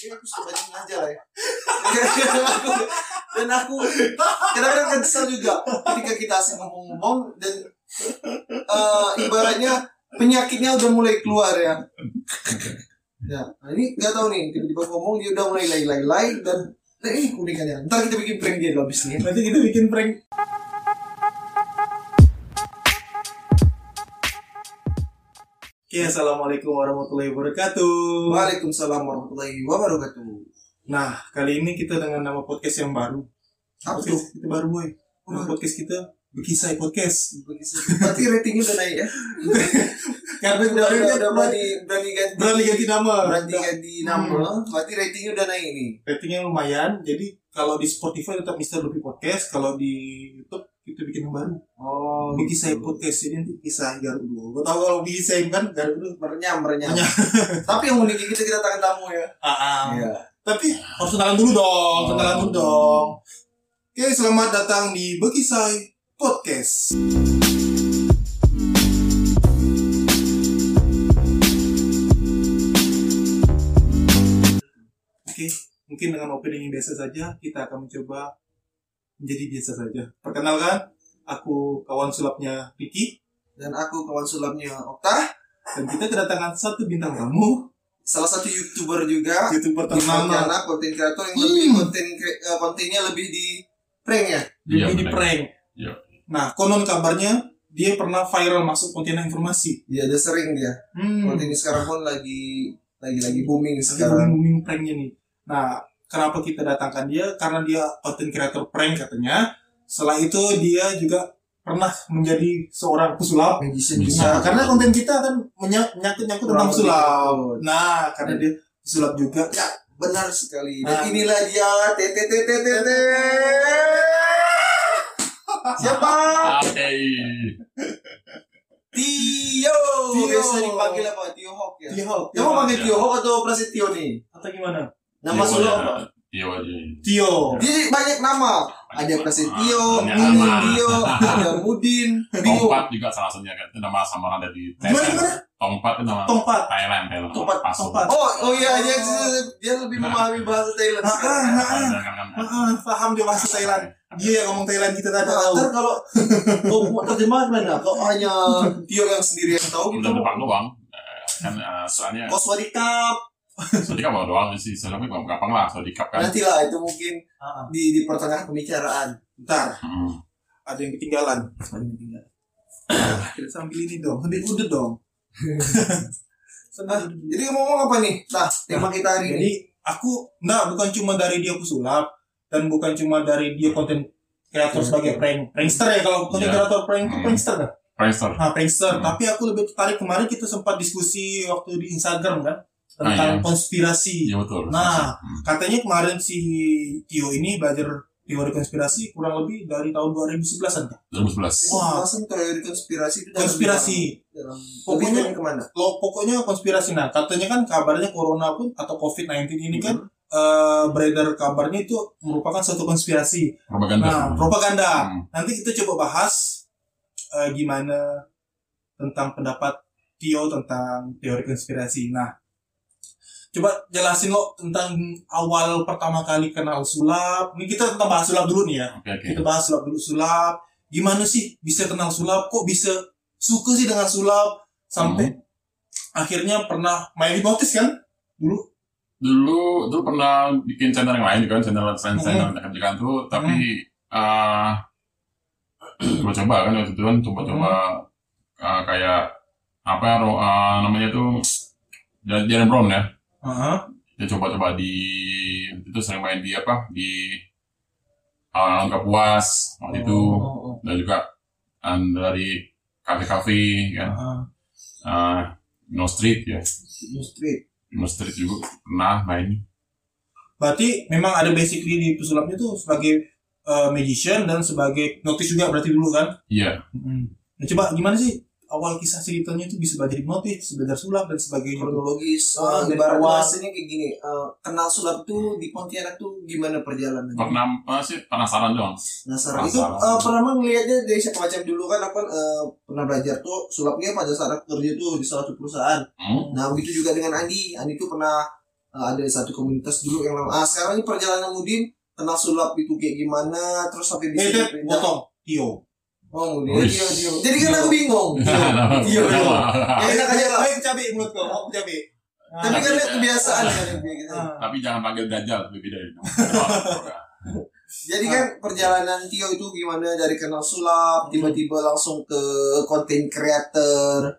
Ini aku suka aja lah ya. dan aku kadang-kadang kan kesel juga ketika kita asing ngomong-ngomong dan eh, ibaratnya penyakitnya udah mulai keluar ya. Ya, nah ini nggak tahu nih tiba-tiba ngomong dia udah mulai lay-lay-lay dan nah, ini unikannya. Ntar kita bikin prank dia dulu abis ini. ya. nanti kita bikin prank Oke, assalamualaikum warahmatullahi wabarakatuh. Waalaikumsalam warahmatullahi wabarakatuh. Nah, kali ini kita dengan nama podcast yang baru. Apa tuh? Kita baru, boy. Nama podcast kita Bekisai Podcast. Berarti ratingnya udah naik ya? Karena kemarin udah, udah berani, berani ganti, berani ganti nama. berani ganti nama. Berarti ratingnya udah naik nih. Ratingnya lumayan. Jadi kalau di Spotify tetap Mister Lupi Podcast. Kalau di YouTube kita bikin yang baru. Oh, Bekisai Podcast. Ini nanti kisah dulu. Gue tau kalau Bekisai kan Garut dulu. merenyam, merenyam. Merenyam. Tapi yang unik kita kita tangan tamu ya. Ah, ah. Iya. Tapi harus kenalan dulu dong, kenalan dulu dong. Oke, selamat datang di Bekisai Podcast. Oke, mungkin dengan opening yang biasa saja, kita akan mencoba menjadi biasa saja. Perkenalkan, aku kawan sulapnya Vicky, Dan aku kawan sulapnya Okta, dan kita kedatangan satu bintang tamu, salah satu youtuber juga. youtuber ternama, Pontianak, konten kreator yang lebih konten kre- eh, kontennya lebih di prank ya. lebih Iya, di prank. Iya. Nah, konon kabarnya dia pernah viral masuk Pontianak informasi. Dia udah sering dia. Hmm. Kontennya sekarang pun lagi lagi lagi booming Lagi sekarang. booming pranknya nih. Nah, kenapa kita datangkan dia? Karena dia konten kreator prank katanya. Setelah itu dia juga pernah menjadi seorang pesulap. Magician Nah, karena konten kita kan menya- menyangkut-nyangkut tentang pesulap. Nah, karena dia pesulap juga. Ya, benar sekali. Nah. Dan inilah dia TTTTTT. Siapa? Tio. Tio. Biasa dipanggil apa? Tio Hawk ya. Tio Hawk. Kamu panggil Ya. Tio Hawk atau Prasetyo nih? Atau gimana? Nama solo apa? Tio aja. Tio. Jadi banyak nama. Ada Prasetyo, nama. Tio, ada Mudin, Tio. Tongpat juga salah satunya kan. Itu nama samaran dari Gimana, Thailand. gimana? Tongpat itu nama Tongpat. Thailand. Thailand. Tongpat, Pasu. tongpat. Oh, oh iya dia dia lebih memahami bahasa Thailand Ah, ah, ah. Kan, kan. Ah, paham dia bahasa Thailand. Dia yang ngomong Thailand kita tak Nah, tahu. ntar kalau kau mau terjemahan mana? Kau hanya Tio yang sendiri yang tahu gitu. Udah depan doang. Eh, Kan eh, soalnya Kau Sodikap bawa doang sih. Kan gampang lah Sodikap kan. Nanti lah itu mungkin Ah, di di pertengahan pembicaraan. Bentar. Hmm. ada yang ketinggalan ada yang ketinggalan Ah, kita sambil ini dong udah udah dong Nah, jadi ngomong apa nih? Nah, tema kita hari ini. jadi aku enggak bukan cuma dari dia pesulap dan bukan cuma dari dia konten kreator sebagai prank prankster ya kalau konten Iya. kreator prank itu Hmm. prankster kan Prankster. nah prankster Hmm. tapi aku lebih tertarik kemarin kita sempat diskusi waktu di Instagram kan Ah, tentang iya. konspirasi Iya betul. Nah. Hmm. katanya kemarin si Tio ini belajar teori konspirasi kurang lebih dari tahun 2011an kan 2011. Wah. Pembahasan teori konspirasi itu dalam konspirasi dalam Pokoknya- pokoknya ke mana? lo pokoknya konspirasi nah katanya kan kabarnya corona pun atau covid 19 ini kan eh, beredar kabarnya itu merupakan suatu konspirasi Propaganda. nah propaganda Hmm. nanti kita coba bahas eh, gimana tentang pendapat Tio tentang teori konspirasi nah coba jelasin lo tentang awal pertama kali kenal sulap. Ini kita tentang bahas sulap dulu nih ya. Oke oke. kita bahas sulap dulu. Sulap gimana sih bisa kenal sulap? Kok bisa suka sih dengan sulap? Sampai akhirnya pernah main hipnotis kan? Dulu? Dulu dulu pernah bikin channel yang lain kan channel channel channel kerjaan tuh. Tapi eh coba-coba kan waktu itu kan coba-coba eh, kayak apa eh, namanya tuh Jalan Brown ya Heeh. dia coba-coba di itu sering main di apa? Di uh, Kapuas waktu itu. Oh, oh, dan juga um, dari kafe-kafe kan. Heeh. uh, No Street ya. New Street. No Street juga pernah main. Berarti memang ada basically di pesulapnya tuh sebagai uh, magician dan sebagai notis juga berarti dulu kan? Iya. Nah, coba gimana sih awal kisah ceritanya itu bisa belajar hipnotis, belajar sulap dan sebagainya. kronologis Ah, uh, dari ibarat awal. bahasanya kayak gini uh, kenal sulap tuh di Pontianak tuh gimana perjalanannya pernah apa sih penasaran doang penasaran itu uh, pernah ngelihatnya dari siapa macam dulu kan aku kan uh, pernah belajar tuh sulapnya pada saat aku kerja tuh di salah satu perusahaan hmm? nah begitu juga dengan Andi Andi tuh pernah uh, ada satu komunitas dulu yang lama ah sekarang ini perjalanan Mudin kenal sulap itu kayak gimana terus sampai bisa Eh, potong. Tio. Oh. Tio, Tio. jadi kan aku bingung Iya, Iya, iya. Enak aja lah Ayo cabai mulut kau, mau cabai. tapi kan lihat kebiasaan kan gitu. Ah. tapi jangan panggil Dajjal lebih beda itu Jadi kan perjalanan Tio itu gimana dari kenal sulap tiba-tiba langsung ke konten creator.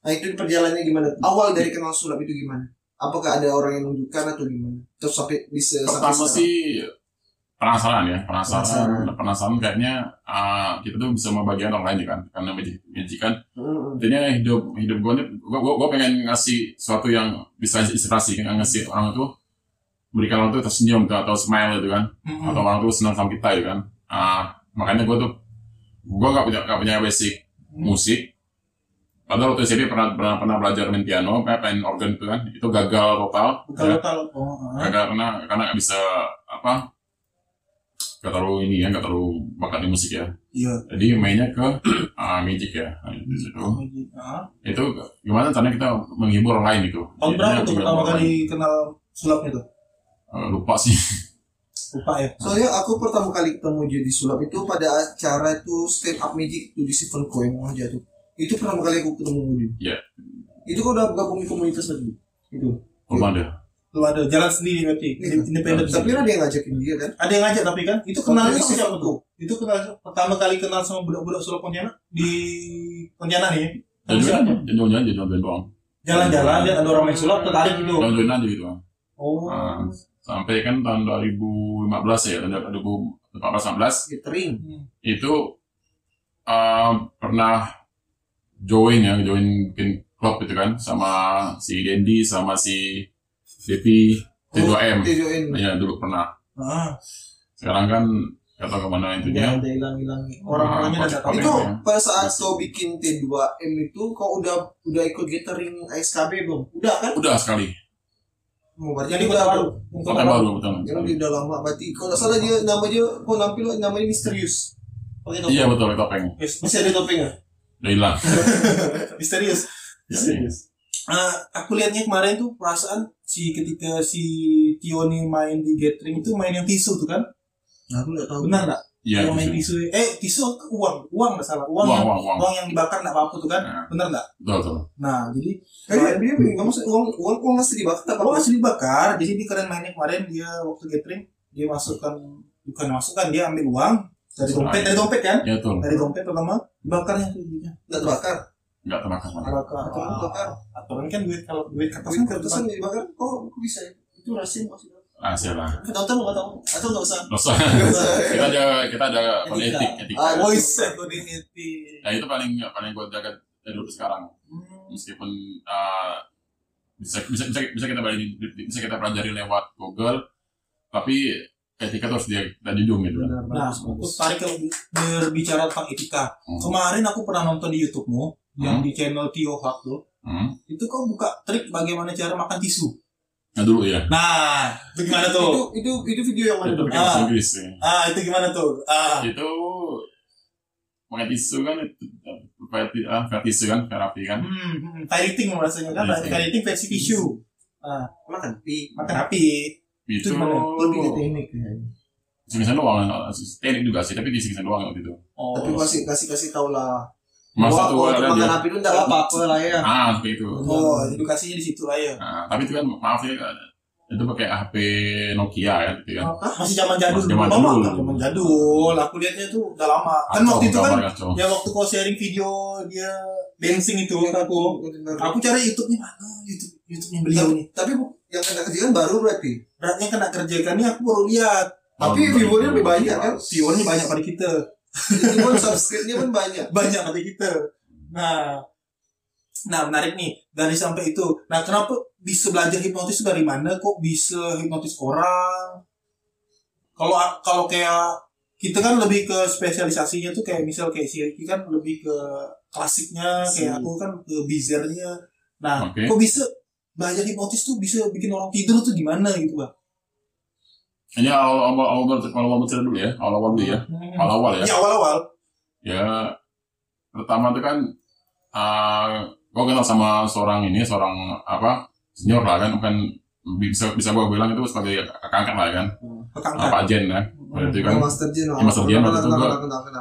Nah itu perjalanannya gimana? Awal dari kenal sulap itu gimana? Apakah ada orang yang menunjukkan atau gimana? Terus sampai bisa sampai pertama sekarang? sih penasaran ya penasaran Penasaran. penasaran, kayaknya uh, kita tuh bisa membagikan orang lain kan karena magic, magic kan Mm-mm. jadinya hidup hidup gue nih gue gue pengen ngasih sesuatu yang bisa inspirasi kan ngasih orang itu berikan orang itu tersenyum atau, atau smile gitu kan Mm-mm. atau orang itu senang sama kita gitu kan Ah, makanya gue tuh gue gak punya gak punya basic musik padahal waktu SMP pernah pernah, pernah belajar main piano eh, main organ itu kan itu gagal total Betul ya. betul. Oh, gagal karena karena gak bisa apa gak terlalu ini ya gak terlalu bakat di musik ya Iya. jadi mainnya ke ah, magic ya di situ Ah. itu gimana caranya kita menghibur orang lain gitu Tahun berapa Jadinya tuh pertama kali kenal sulapnya tuh? Eh, lupa sih Lupa ya. Soalnya aku pertama kali ketemu dia di sulap itu pada acara itu stand up magic tuh di Stephen Coy yang aja tuh. Itu pertama kali aku ketemu dia. Iya. Itu kau udah gabung di komunitas lagi? Itu. lupa deh Lu ada jalan sendiri berarti. Independen. Tapi ada yang ngajakin dia kan? Ada yang ngajak tapi kan itu kenalnya sama siapa waktu. tuh? Itu kenal pertama kali kenal sama budak-budak sulap Pontianak di Pontianak nih. dan dan join aja join doang Jalan-jalan lihat ada orang main sulap tertarik gitu. join aja gitu Oh. Ah. sampai kan tahun 2015 ya tahun 2014 15 Catering. itu eh, pernah join ya join bikin klub gitu kan sama si Dendi sama si Depi T2M T2M. ya dulu pernah Ah. sekarang kan gak tahu ke mana itu Ya, dia ada hilang-hilang. Orang-orangnya Ah, udah kontak- Itu pada saat kau bikin T2M itu kau udah udah ikut gathering ASKB belum? Udah kan? udah sekali Oh, berarti di udah Kota. Baru. Kota baru betul Yang udah lama berarti kalau salah dia nama dia kau nampil namanya misterius. Iya betul topeng Masih ada topeng nggak? udah hilang Misterius. Ya, Ah, aku lihatnya kemarin tuh perasaan si ketika si Tio nih main di gathering itu main yang tisu tuh kan? Nah, aku nggak tahu. Benar nggak? iya yang main tisu. Eh tisu uang, uang nggak salah. Uang, uang yang, uang uang uang yang dibakar nggak apa-apa tuh kan? Nah, Benar nggak? betul betul Nah jadi Kan dia dia nggak maksud uang uang uang masih dibakar apa? uang masih dibakar. Jadi dia keren mainnya kemarin dia waktu gathering dia masukkan bukan masukkan dia ambil uang dari dompet dari dompet kan? ya betul Dari dompet pertama dibakarnya tuh. Nggak terbakar. Nggak terbakar sama Bakar. Atau dibakar. Aturan kan duit kalau duit kertas kan kertasan nggak dibakar. Oh, kok bisa ya? Itu rahasia maksudnya. ah siapa Penonton nggak tahu atau nggak usah? dosa Nggak usah. kita ada kita ada kode Etika. etik etika Ah, Voice community. nah itu paling paling gue jaga dari dulu sekarang Hmm. meskipun uh, bisa bisa bisa bisa kita pelajari bisa kita pelajari lewat Google tapi etika tuh harus dia kita junjung gitu kan Nah, aku tarik kalau berbicara tentang etika. Hmm. Kemarin aku pernah nonton di YouTube-mu yang Hmm. di channel Tio Hak tuh. Hmm. Itu kau buka trik bagaimana cara makan tisu. nah dulu ya Nah, itu gimana tuh? Itu itu itu video yang mana itu tuh? pakai Ah. Inggris ya. Ah, itu gimana tuh? Ah, itu pakai tisu kan itu verti ah vertisu kan terapi kan hmm, hmm, fighting rasanya kan, fighting versi tisu. Makan pi. Makan api. itu gimana? Lebih ke teknik kayaknya. kisah doang teknik juga sih tapi kisah doang waktu itu Oh, Tapi kasih kasih kasih tahu lah Mas Wah, satu kalau ada untuk makan dia. api itu enggak apa-apa lah ya. Ah, seperti itu. Oh, edukasinya di situ lah ya. Nah, tapi itu kan maaf ya itu pakai HP Nokia ya gitu kan. Masih zaman jadul. Masih zaman jadul. Zaman jadul. Aku lihatnya tuh udah lama. Kan Kacau, waktu itu kan kacau. ya waktu kau sharing video dia dancing itu Iya, aku aku cari YouTube-nya mana YouTube YouTube-nya beliau nih Tapi bu- yang kena kerjaan baru berarti. beratnya kena kerjakan nih aku baru lihat Tapi Oh, viewernya lebih banyak kan. viewernya banyak pada kita Itu pun subscribe-nya pun banyak. banyak pada kita. Nah. Nah menarik nih. Dari sampai itu. Nah kenapa bisa belajar hipnotis dari mana? Kok bisa hipnotis orang? Kalau kalau kayak kita kan lebih ke spesialisasinya tuh kayak misal kayak si Ricky kan lebih ke klasiknya kayak aku kan ke bizarnya. Nah Oke. kok bisa belajar hipnotis tuh bisa bikin orang tidur tuh gimana gitu bang Ini awal awal awal awal awal awal cerita dulu ya, awal awal dulu ya, awal awal ya. ya awal-awal Ya pertama itu kan uh, gue kenal sama seorang ini, seorang apa senior lah kan, bukan bisa bisa gue bilang itu sebagai kakak lah kan, Pekangkan. Pak Jen ya. Waktu itu kan Oh, Master Jin. Ya, Master Jin, waktu itu kenal.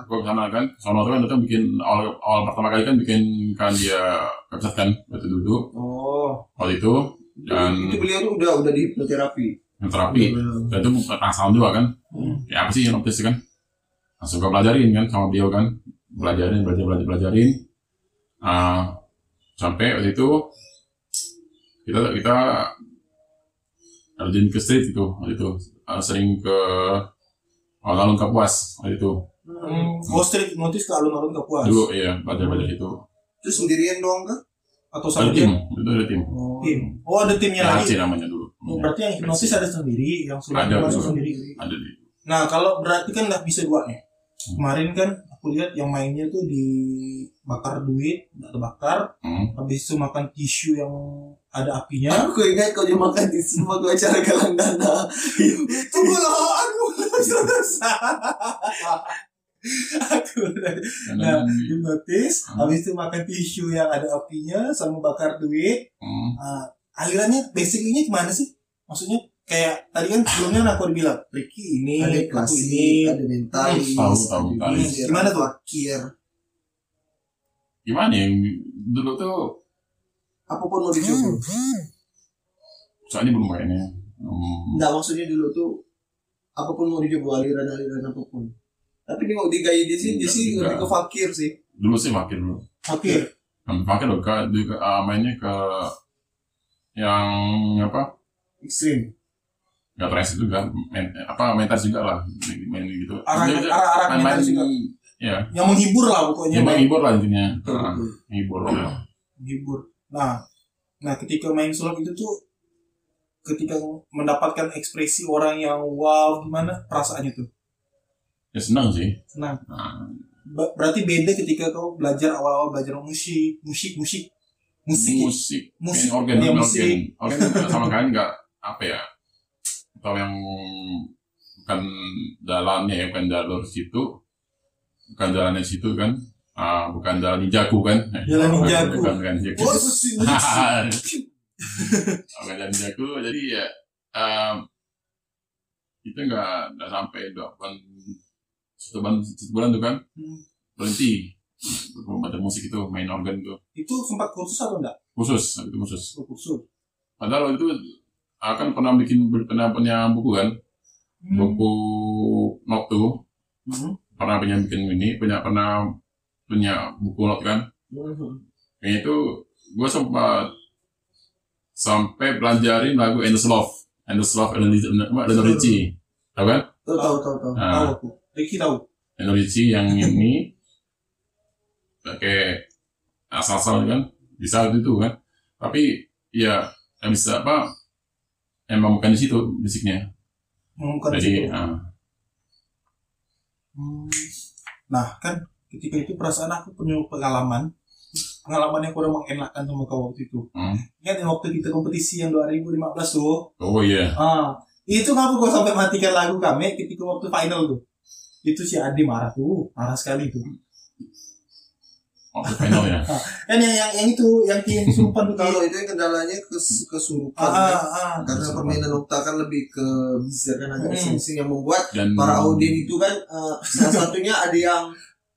gue ke sana kan, sono tuh kan itu bikin awal awal pertama kali kan bikin kan dia website kan waktu dulu Oh. waktu itu dan Itu beliau tuh udah udah di hipnoterapi. Yang terapi. Dan itu penasaran juga kan. Ya apa sih yang optis kan? Langsung gue pelajarin kan sama beliau kan. Belajarin belajar belajar belajarin. Ah, sampai waktu itu kita kita rajin ke street itu waktu itu. Ah, sering ke alun-alun Kapuas waktu itu. Hmm, oh street notice ke alun-alun Kapuas? Dulu iya belajar belajar itu. Terus sendirian doang kan? atau ada sama tim itu ada tim. Tim. Oh ada timnya lagi. PHC namanya dulu Oh, berarti yang hipnosis ada sendiri yang sudah Ada, masuk sendiri ada di nah kalau berarti kan nggak bisa dua nih Hmm. kemarin kan aku lihat yang mainnya tuh di bakar duit nggak ada bakar hmm. habis itu makan tisu yang ada apinya Aku ingat kau dia makan di semua waktu acara galang dana. tunggu loh aku belum selesai aku udah Nah, hipnotis Hmm. habis itu makan tisu yang ada apinya sama bakar duit hmm. Ah, alirannya basicnya gimana sih maksudnya kayak tadi kan sebelumnya aku udah bilang Ricky ini Ada aku klasik, ini ada mentalis, Tahu, tahu, Gimana tuh? fakir. gimana ya dulu tuh Apa pun mau dicoba. soalnya belum kayaknya hmm. Enggak maksudnya dulu tuh apa pun mau dicoba aliran-aliran apa pun. Tapi ini mau digaya di sini, di sini lebih ke fakir sih. dulu sih makin dulu oke kan makin loh ke, di, ke ah, mainnya ke yang apa? Ekstrim. nggak trans juga. Main, apa mentas juga lah. Main gitu. Arah- arah-arah main- mentas juga. ya yang menghibur lah pokoknya main. menghibur lah intinya. Ah, menghibur menghibur. Nah nah ketika main sulap itu tuh ketika mendapatkan ekspresi orang yang wow gimana? Perasaannya tuh. Ya senang sih. Senang. Nah, berarti beda ketika kau belajar awal-awal belajar musik musik musik musik ya? musik Musik. main organ main musik. organ organ sama kalian nggak apa ya atau yang bukan jalannya ya bukan jalur situ bukan jalannya situ kan Ah, bukan jalan ninjaku kan Jalan ninjaku. bukan bukan ninjaku musik, musik. bukan jalan ninjaku jadi ya em, itu nggak nggak sampai dua bulan satu bulan satu bulan tuh kan Hmm. berhenti belajar musik itu main organ itu itu sempat kursus atau enggak khusus itu khusus Oh, kursus Padahal waktu itu akan pernah bikin pernah punya buku kan, Hmm. buku not Hmm. pernah punya bikin ini punya pernah punya buku not kan. Yang itu gue sempat sampai belajarin lagu Endless Love, Endless Love Lionel Richie, tahu kan? Tahu tahu tahu tahu. Nah, Ricky tahu Lionel Richie yang ini pakai asal-asal kan bisa itu kan. Tapi ya yang bisa apa? Emang bukan di situ musiknya. Hmm, bukan Jadi situ. ah, Hmm. Nah, kan ketika itu perasaan aku punya pengalaman pengalaman yang kurang mengenakan sama kau waktu itu. Hmm. Ingat yang waktu kita kompetisi yang 2015 tuh? oh iya. Ah, itu ngapa kau sampai matikan lagu kami ketika waktu final tuh? Itu si Adi marah tuh, marah sekali tuh. Oh, ya. Kan yang yang, yang itu, yang yang kesurupan tuh Kalau itu yang kendalanya kes, kesurupan. ah, kan. ah, ah. Karena permainan okta kan lebih ke bizar kan agak Hmm. yang membuat Dan para audien itu kan eh, salah satunya ada yang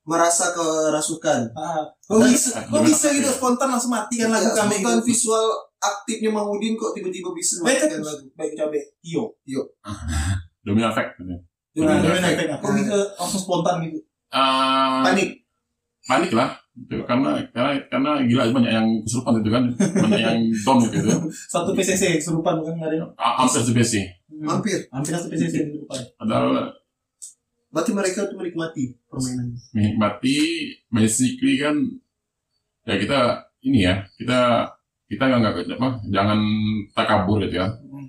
merasa kerasukan. Ah, kok bisa, kok bisa gitu spontan langsung mati kan lagu kami gitu. visual aktifnya Mahmudin kok tiba-tiba bisa Baik, matikan lagu. baik cabe. Iyo. Domino effect. Dengan Iya, dengan efek. efek. Kok bisa langsung spontan gitu. Ah, Panik. panik lah Gitu. karena karena karena gila banyak yang kesurupan itu kan banyak yang down gitu. Satu PCC kesurupan kan nggak ada. A- hampir sebesi Hampir. Hampir satu PCC kesurupan. padahal Berarti mereka tuh menikmati permainan. menikmati basically kan ya kita ini ya kita kita nggak nggak apa jangan takabur gitu ya Hmm.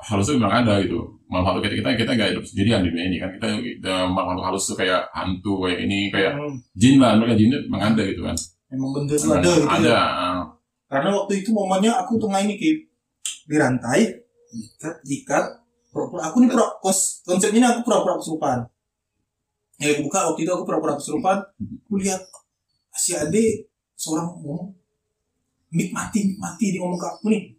halus itu memang ada gitu makhluk kita kita kita nggak hidup sendirian di dunia ini kan kita, kita makhluk halus itu kayak hantu kayak ini kayak Hmm, jin lah mereka jin itu memang ada gitu kan Emang benda itu ada gitu ada ya. Karena waktu itu momennya aku tengah ini kayak di rantai, ikat, ikat, pura-pura. Aku nih pura kos konsepnya ini aku pura-pura kesurupan. Ya aku buka waktu itu aku pura-pura kesurupan. Aku lihat si Ade seorang ngomong, mik mati, mik mati dia ngomong ke aku nih.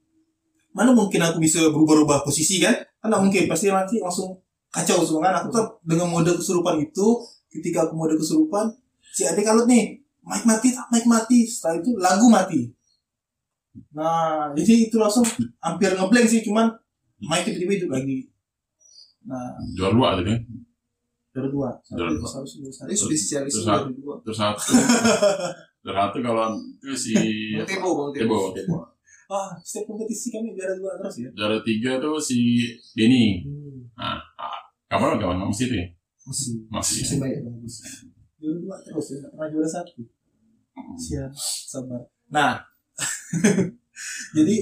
Mana mungkin aku bisa berubah-ubah posisi kan? Kan nggak mungkin pasti nanti langsung kacau semua kan. Aku tuh dengan mode kesurupan itu, ketika aku mode kesurupan, si Ade kalut nih, mic mati, tak mic mati. Setelah itu lagu mati. Nah, jadi itu langsung hampir ngeblank sih, cuman mic tiba-tiba hidup lagi. Nah, juara dua gitu kan dari dua. Satu, Juara dua. satu, satu, satu. Tadi spesialis Terus dari dua. terus satu terus satu kalau itu si Tebo. Tebo Tebo Ah, setiap kompetisi kami juara dua terus ya. juara tiga tuh si Denny Hmm, nah ah, kapan kawan masih itu ya masih masih Masih banyak bagus. juara dua terus ya, pernah juara satu. Siap, sabar. Nah, jadi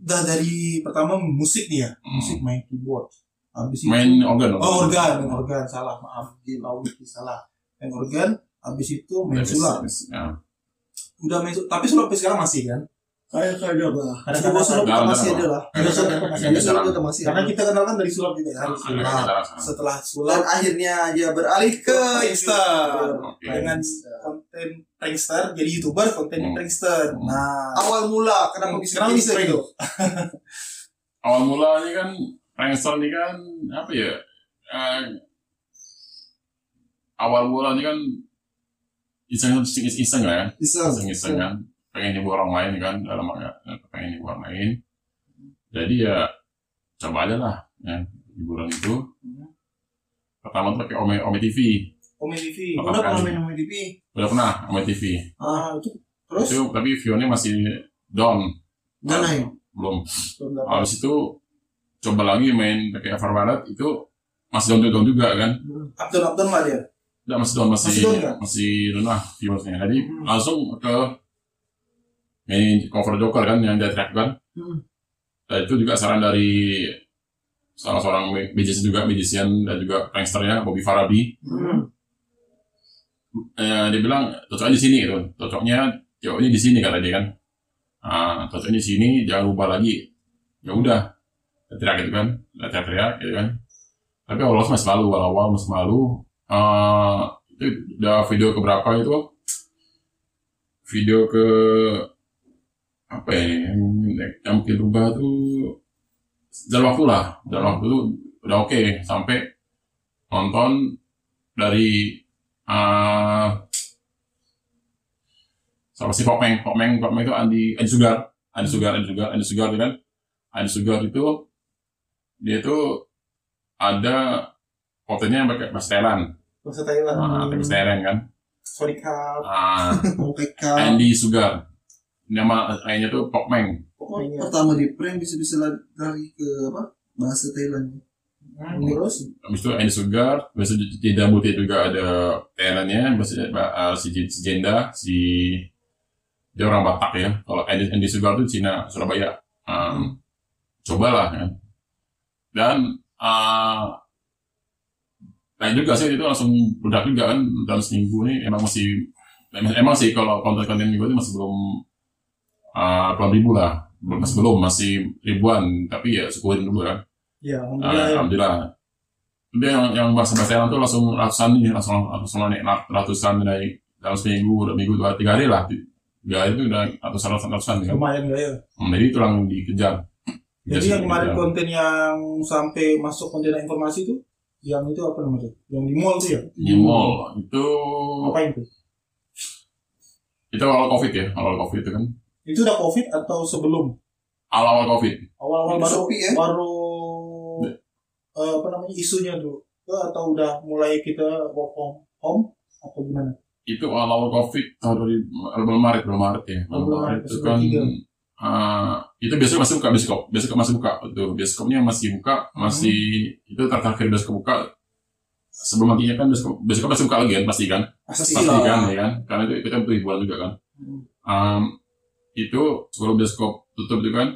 udah dari pertama musik nih ya, musik main keyboard. Habis itu main organ Oh organ, main organ salah maaf di Laudi salah. Main organ, habis itu main sulap. Ya. Udah main tapi sulap sekarang masih kan? Kayak kayak apa? Kadang-kadang Coba sulap masih apa? ada lah. Ada sulap, masih Ada ada. sulap itu masih Karena ada. kita kenal kan dari sulap juga. Ada kadang-kadang. Setelah sulap akhirnya dia beralih ke Insta. Oke. dengan konten prankster jadi youtuber konten Hmm. prankster. Nah, Awal mula kenapa bisa Kenapa bisa gitu? awal mulanya kan prankster ini kan apa ya eh, awal mulanya kan iseng iseng iseng lah ya iseng iseng kan pengen nyebut orang lain kan dalam pengen nyebut orang lain jadi ya coba aja lah ya hiburan itu pertama tuh pakai Ome Ome TV Ome TV. Apa Udah kan? pernah main Ome TV. udah pernah Ome TV Ah, itu terus itu tapi view-nya masih down Nggak naik. belum belum habis itu coba lagi main pakai Everbarat itu masih down down juga kan Updown updown lah dia. Nggak, masih down masih Masih down nggak? masih down lah viewersnya jadi Hmm. langsung ke main cover Joker kan yang dia track kan. Hmm. dan itu juga saran dari salah seorang magician juga magician dan juga pranksternya Bobby Farabi. Hmm. eh, dia bilang cocoknya di sini gitu. Cocoknya cocoknya di sini kata dia kan. Ah cocoknya di sini jangan ubah lagi. Ya udah teriak gitu kan Dia teriak-teriak gitu kan. Tapi awal masih malu awal-awal masih malu. Eh itu udah video keberapa itu? Video ke apa ya yang, yang mungkin berubah tuh dalam waktu lah. Dalam waktu itu udah oke. Sampai nonton dari eh sama si Popmeng, Popmeng, Popmeng itu Andi, Andi Sugar, Andi Sugar, Andi Sugar, Andi Sugar kan, Andi Sugar itu dia itu ada fotonya yang pakai bahasa Thailand, Bahasa Thailand. ah, bahasa Thailand kan, Sorry kap. ah. Andy Sugar, nama lainnya tuh Popmeng, Pokoknya. Pertama di prank bisa-bisa lari ke apa? Bahasa Thailand. Hmm, terus? Habis itu Andy Sugar, itu Jenda Muti juga ada Thailandnya, habis itu uh, si, si Jenda, si dia orang Batak ya, kalau Andy, Andy Sugar itu Cina, Surabaya, um, cobalah kan, dan uh, lain juga sih itu langsung bedak juga kan dalam seminggu ini. Emang masih emang, emang sih kalau konten-konten gue itu masih belum uh, puluhan ribu lah masih belum masih ribuan tapi ya syukurin dulu kan ya Ah, alhamdulillah ya. alhamdulillah dia yang yang bahasa bahasa Thailand tuh langsung ratusan nih langsung langsung naik ratusan naik dalam seminggu dua minggu dua tiga hari lah tiga hari itu udah ratusan ratusan ratusan kan lumayan gak ya. Hmm, jadi itu langsung dikejar Jadi yang kemarin dikejar. konten yang sampai masuk konten informasi itu yang itu apa namanya? Yang di mall tuh ya? di mall itu Ngapain tuh? itu awal covid ya awal covid itu kan Itu udah covid atau sebelum? awal awal covid Awal-awal baru ya? baru eh, apa namanya isunya tuh? Eh, atau udah mulai kita work from home atau gimana? itu awal awal covid tahun 2000 bulan maret bulan maret ya bulan maret itu kan 2023. eh, itu biasanya masih buka bioskop bioskop masih buka itu bioskopnya masih buka masih itu terakhir bioskop buka sebelum nantinya kan bioskop bioskop masih buka lagi kan pasti kan Pasti pasti kan ya kan karena itu kita butuh hiburan juga kan Hmm. Em, itu sebelum bioskop tutup itu kan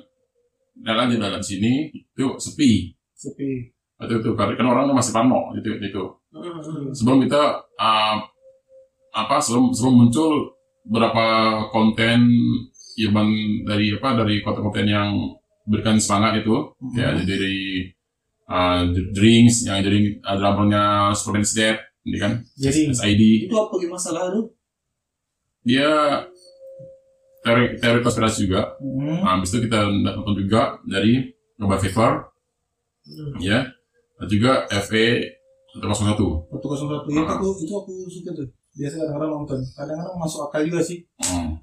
jalan di dalam sini itu sepi Sepi. itu itu karena orang masih parno itu itu Hmm. sebelum kita em, apa sebelum sebelum muncul beberapa konten Irman dari apa dari konten-konten yang berikan semangat itu ya dari uh, drinks yang jadi uh, drummernya Superman's Dead ini kan Jadi SID itu apa gitu masalah tuh? dia teori teori konspirasi juga Hmm. nah, habis itu kita nonton juga dari Global Fever ya dan juga FE 101 Waktu kosong satu itu Ah. aku itu aku suka tuh. Biasa kadang-kadang nonton. Kadang-kadang masuk akal juga sih. Hmm.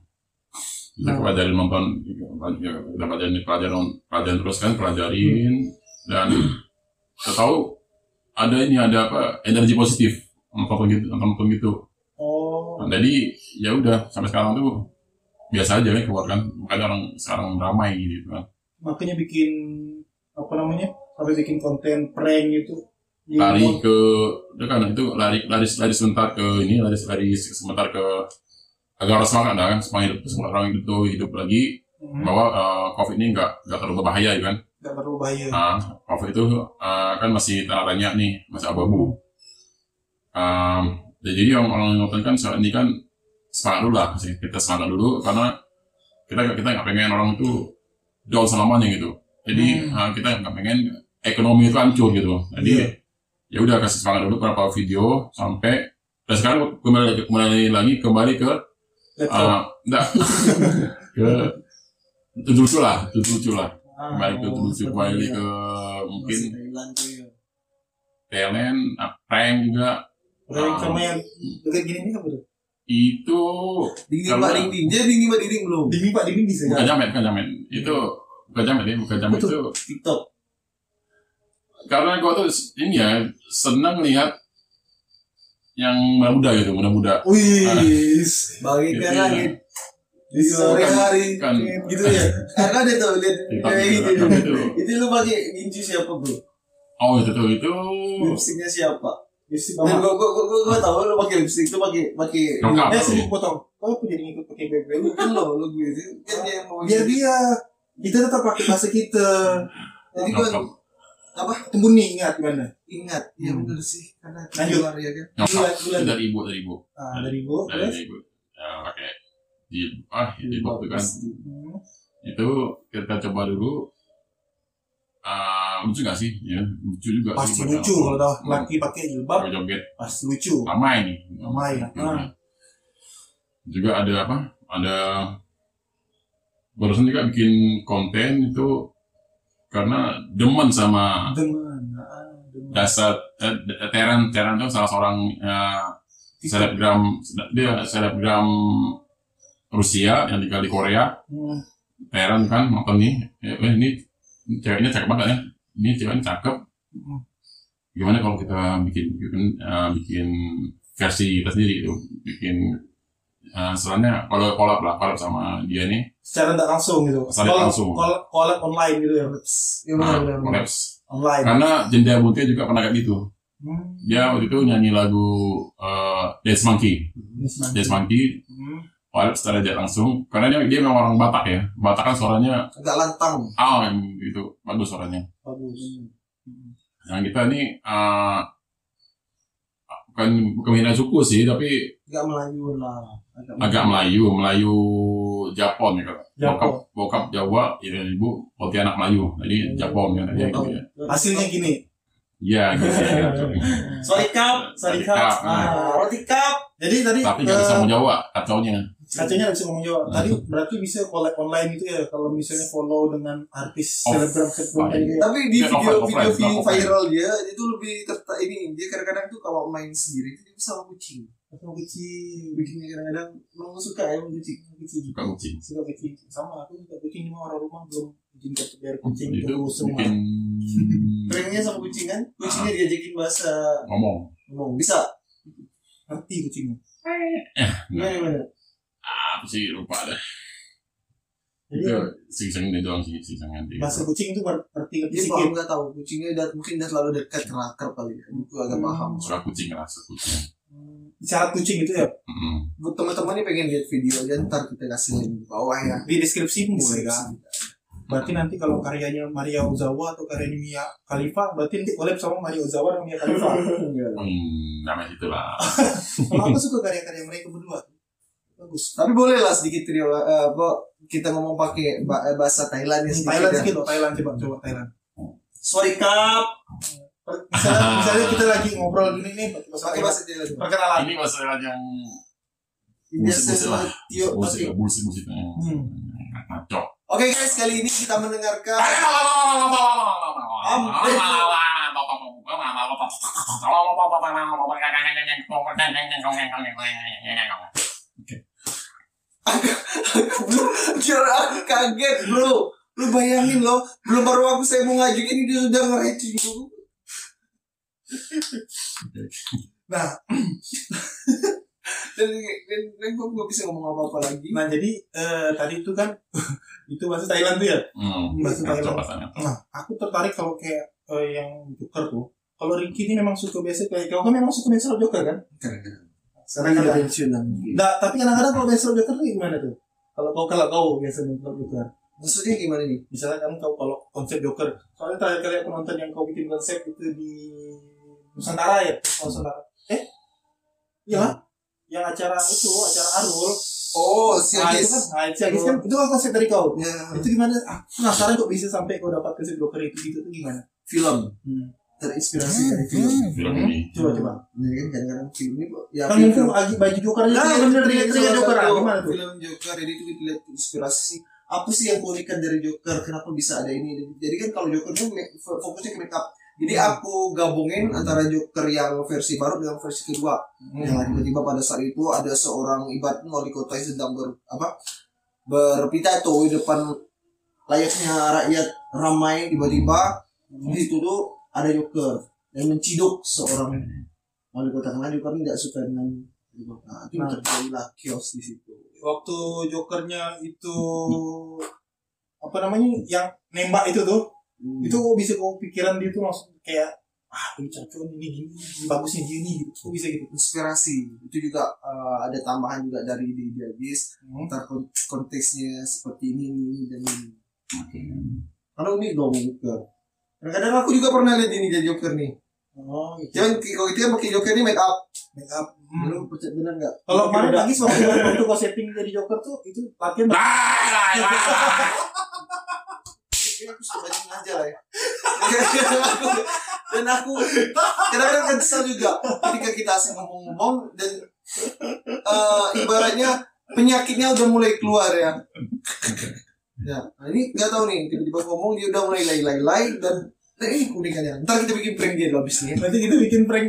Kita pelajarin nonton, ya, kita pelajarin pelajaran pelajaran terus kan pelajarin dan kita tahu ada ini ada apa energi positif nonton gitu nonton gitu. Oh. Nah, jadi ya udah sampai sekarang tuh biasa aja kan keluar kan makanya orang sekarang ramai gitu kan Makanya bikin apa namanya? Sampai bikin konten prank gitu. Di lari ke udah kan itu lari lari lari sebentar ke ini lari lari sebentar ke orang semangat dah kan semangat hidup semua orang hidup tuh hidup lagi Hmm. bahwa eh, covid ini nggak nggak terlalu berbahaya ya kan Nggak terlalu bahaya. Nah, COVID itu uh, kan masih tanda tanya nih, masih abu-abu. Um, jadi yang orang nonton kan saat ini kan semangat dulu lah, sih. kita semangat dulu karena kita kita nggak pengen orang itu down selamanya gitu. Jadi uh, kita nggak pengen ekonomi itu hancur gitu. Jadi ya udah kasih semangat dulu beberapa video sampai dan sekarang kembali kembali lagi kembali ke uh, enggak ke lucu lah, lucu lah Ah, kembali ke oh, lucu kembali ke mungkin Masih Thailand tuh ya. talent prank juga Prank Ah. sama yang dekat gini nih apa tuh? Itu Dinding Kalau- pak dinding. Jadi dinding pak dinding belum. Dinding pak dinding bisa bukan jamet bukan jamet itu bukan jamet ya bukan jamet Betul. itu TikTok. karena gua tuh ini ya senang lihat yang muda-muda gitu muda-muda Wih. Bagikan Gitu, langit. Di Bisa sore kan- hari. kan Gitu ya. Karena ada tuh lihat kayak gitu, kan, itu Itu lu pakai gincu siapa bro? oh itu tuh itu Lipstiknya siapa? Lipstick Dan mama. gua gua gua gua, gua tahu lu pakai lipstik itu pakai pakai lengkap Eh, sih sih potong. Kok aku jadi ngikut pakai bebe? lu kan lo lu gue mau Biar dia kita tetap pakai bahasa kita. jadi gua apa Tembuni ingat gimana? ingat ya Hmm. benar sih karena Lanjut. ya kan lengkap Bulan- bulan. dari ibu dari ibu Ah, dari ibu dari terus. ibu ya, pakai di ah di ibu tuh kan itu kita coba dulu ah lucu gak sih? Ya lucu juga Pasti sih, lucu kalau dah aku. laki pakai jilbab joget. pasti lucu. ramai nih. Ramai, ah. juga ada apa? Ada barusan juga bikin konten itu karena demen sama Dengan ah, dengan dasar eh, Teran Teran itu salah seorang eh, selebgram dia selebgram Rusia yang tinggal di Korea. Hmm. Teran kan nonton nih. Eh, eh, ini ceweknya cakep banget ya ini ceweknya cakep Hmm. gimana kalau kita bikin bikin, eh, bikin versi kita sendiri itu bikin uh, kalau kolab lah kolab sama dia nih secara tidak langsung gitu. Secara Collab- langsung. collab online gitu ya. ya nah, benar. Online. karena Jendela Buntia juga pernah kayak gitu Hmm. dia waktu itu nyanyi lagu uh, Dance Monkey Nisman. Dance Monkey Hmm. collab secara dia langsung. Karena dia dia memang orang Batak ya. Batak kan suaranya agak lantang. Ah gitu bagus suaranya. Bagus. yang kita ini uh, bukan bukan suku sih tapi agak Melayu lah. Agak Melayu. Melayu Japon ya kalau Japon. bokap bokap Jawa ibu Pontianak Melayu. Jadi Japon kan dia gitu ya. Hasilnya gini. iya gitu ya Sorry cup, sorry cup. Ah, roti cup. Jadi tadi tapi nggak eh, bisa mau Jawa kacaunya kacanya nggak bisa ngomong Jawa. Tadi berarti bisa collab online itu ya kalau misalnya follow dengan artis selebgram selebgram kayak gitu. Tapi di Ya, video video offline, vi- offline. viral dia itu lebih terta ini dia kadang-kadang tuh kalau main sendiri itu dia bisa sama kucing. Atau kucing, Kucingnya kadang-kadang memang suka ya sama kucing. kucing, Suka kucing. suka kucing. Sama aku juga kucing cuma orang rumah belum izinkan untuk biar kucing Itu terus semua. Trennya sama kucing kan, kucingnya diajakin bahasa ngomong. ngomong bisa. Ngerti kucingnya. Gimana gimana? Apa sih lupa deh. Itu sing-sing itu doang sih, sing-sing nanti. bahasa kucing itu ber- ngerti ngerti Dia sedikit. paham nggak tahu kucingnya udah mungkin udah terlalu dekat terakrab kali ya. Itu agak paham. Suka kucing rasa kucing. Syarat kucing itu ya Mm. Buat teman-teman nih pengen lihat video aja ntar kita kasih link di bawah ya. di deskripsi boleh kan. Berarti nanti kalau karyanya Maria Ozawa atau karyanya Mia Khalifa, berarti nanti collab sama Maria Ozawa dan Mia Khalifa. Hmm, namanya itu lah. Kalau aku suka karya-karya mereka berdua. Bagus. Tapi boleh lah sedikit trio eh, apa kita ngomong pakai ba- eh, bahasa Thailand ya sedikit Thailand ya. sedikit loh, Thailand coba coba Thailand. Sorry kap. Misalnya, misalnya kita lagi ngobrol gini nih, pakai bahasa Thailand. Thailand. Perkenalan. Ini bahasa yang Biasa Bullshit lah. Hmm. Ngaco. Oke guys, kali ini kita mendengarkan Biar aku kaget bro Lu bayangin loh Belum baru aku saya mau ngajuin ini dia udah ngereceh dulu Nah, Dan, dan, dan gue gak bisa ngomong apa-apa lagi nah jadi eh, tadi itu kan itu bahasa Thailand tuh ya. Hmm, Bahasa Thailand. Nah, aku tertarik kalau kayak eh, yang Joker tuh. Kalau Ricky ini memang suka biasa kayak kau kan memang suka biasa Joker kan? Sekarang udah Kadang-kadang. pensiunan Nah, tapi kadang-kadang kalau biasa Joker tuh gimana tuh? Kalau kau kalau kau biasa nonton Joker, Maksudnya gimana nih? misalnya kamu tahu kalau konsep Joker, soalnya terakhir kali aku nonton yang kau bikin konsep itu di Nusantara ya, Nusantara. Eh, iya, yang acara itu, acara Arul. Oh, Nah, itu kan, nah, si Agis kan, itu kan konsep dari kau. Ya, Itu gimana? Ah, aku penasaran kok bisa sampai kau dapat konsep Joker itu gitu tuh gimana? film Hmm. Terinspirasi dari film. Film ini. Coba coba. Ini kan kadang-kadang film ini ya Kan film- mungkin agi baju Joker aja Nah, bener bener bener Joker gimana tuh? Film Joker jadi itu kita lihat inspirasi sih. Apa sih yang keunikan dari Joker? Kenapa bisa ada ini? Jadi kan kalau Joker itu fokusnya ke make up. Jadi Hmm. aku gabungin antara Joker yang versi baru dengan versi kedua. Hmm. Yang tiba-tiba pada saat itu ada seorang ibarat wali kota yang sedang ber apa berpidato di depan layaknya rakyat ramai tiba-tiba Hmm. di situ tuh ada Joker yang menciduk seorang wali kota karena Joker ini tidak suka dengan wali kota. Itu Nah. terjadilah chaos di situ. waktu jokernya itu apa namanya yang nembak itu tuh Hmm. itu kok bisa kau pikiran dia tuh langsung kayak ah ini cocok ini gini ini bagusnya gini gitu kok bisa gitu inspirasi itu juga eh, ada tambahan juga dari di Jadis Hmm. ntar kon- konteksnya seperti ini ini, dan ini Oke. kalau ini dong Joker kadang-kadang aku juga pernah lihat ini jadi Joker nih oh gitu. Jangan kalau kita pakai Joker ini make up make up Lu hmm. percaya benar nggak? kalau kemarin lagi waktu waktu kau setting jadi joker tuh itu latihan Lah, lah, lah. Kayaknya aku suka bajing aja lah ya. dan aku kadang-kadang kan kesel juga ketika kita asing ngomong-ngomong dan eh, ibaratnya penyakitnya udah mulai keluar ya. Ya, nah ini nggak tahu nih tiba-tiba ngomong dia udah mulai lay-lay-lay dan nah, ini unikannya. Ntar kita bikin prank dia loh abis ini. nanti kita bikin prank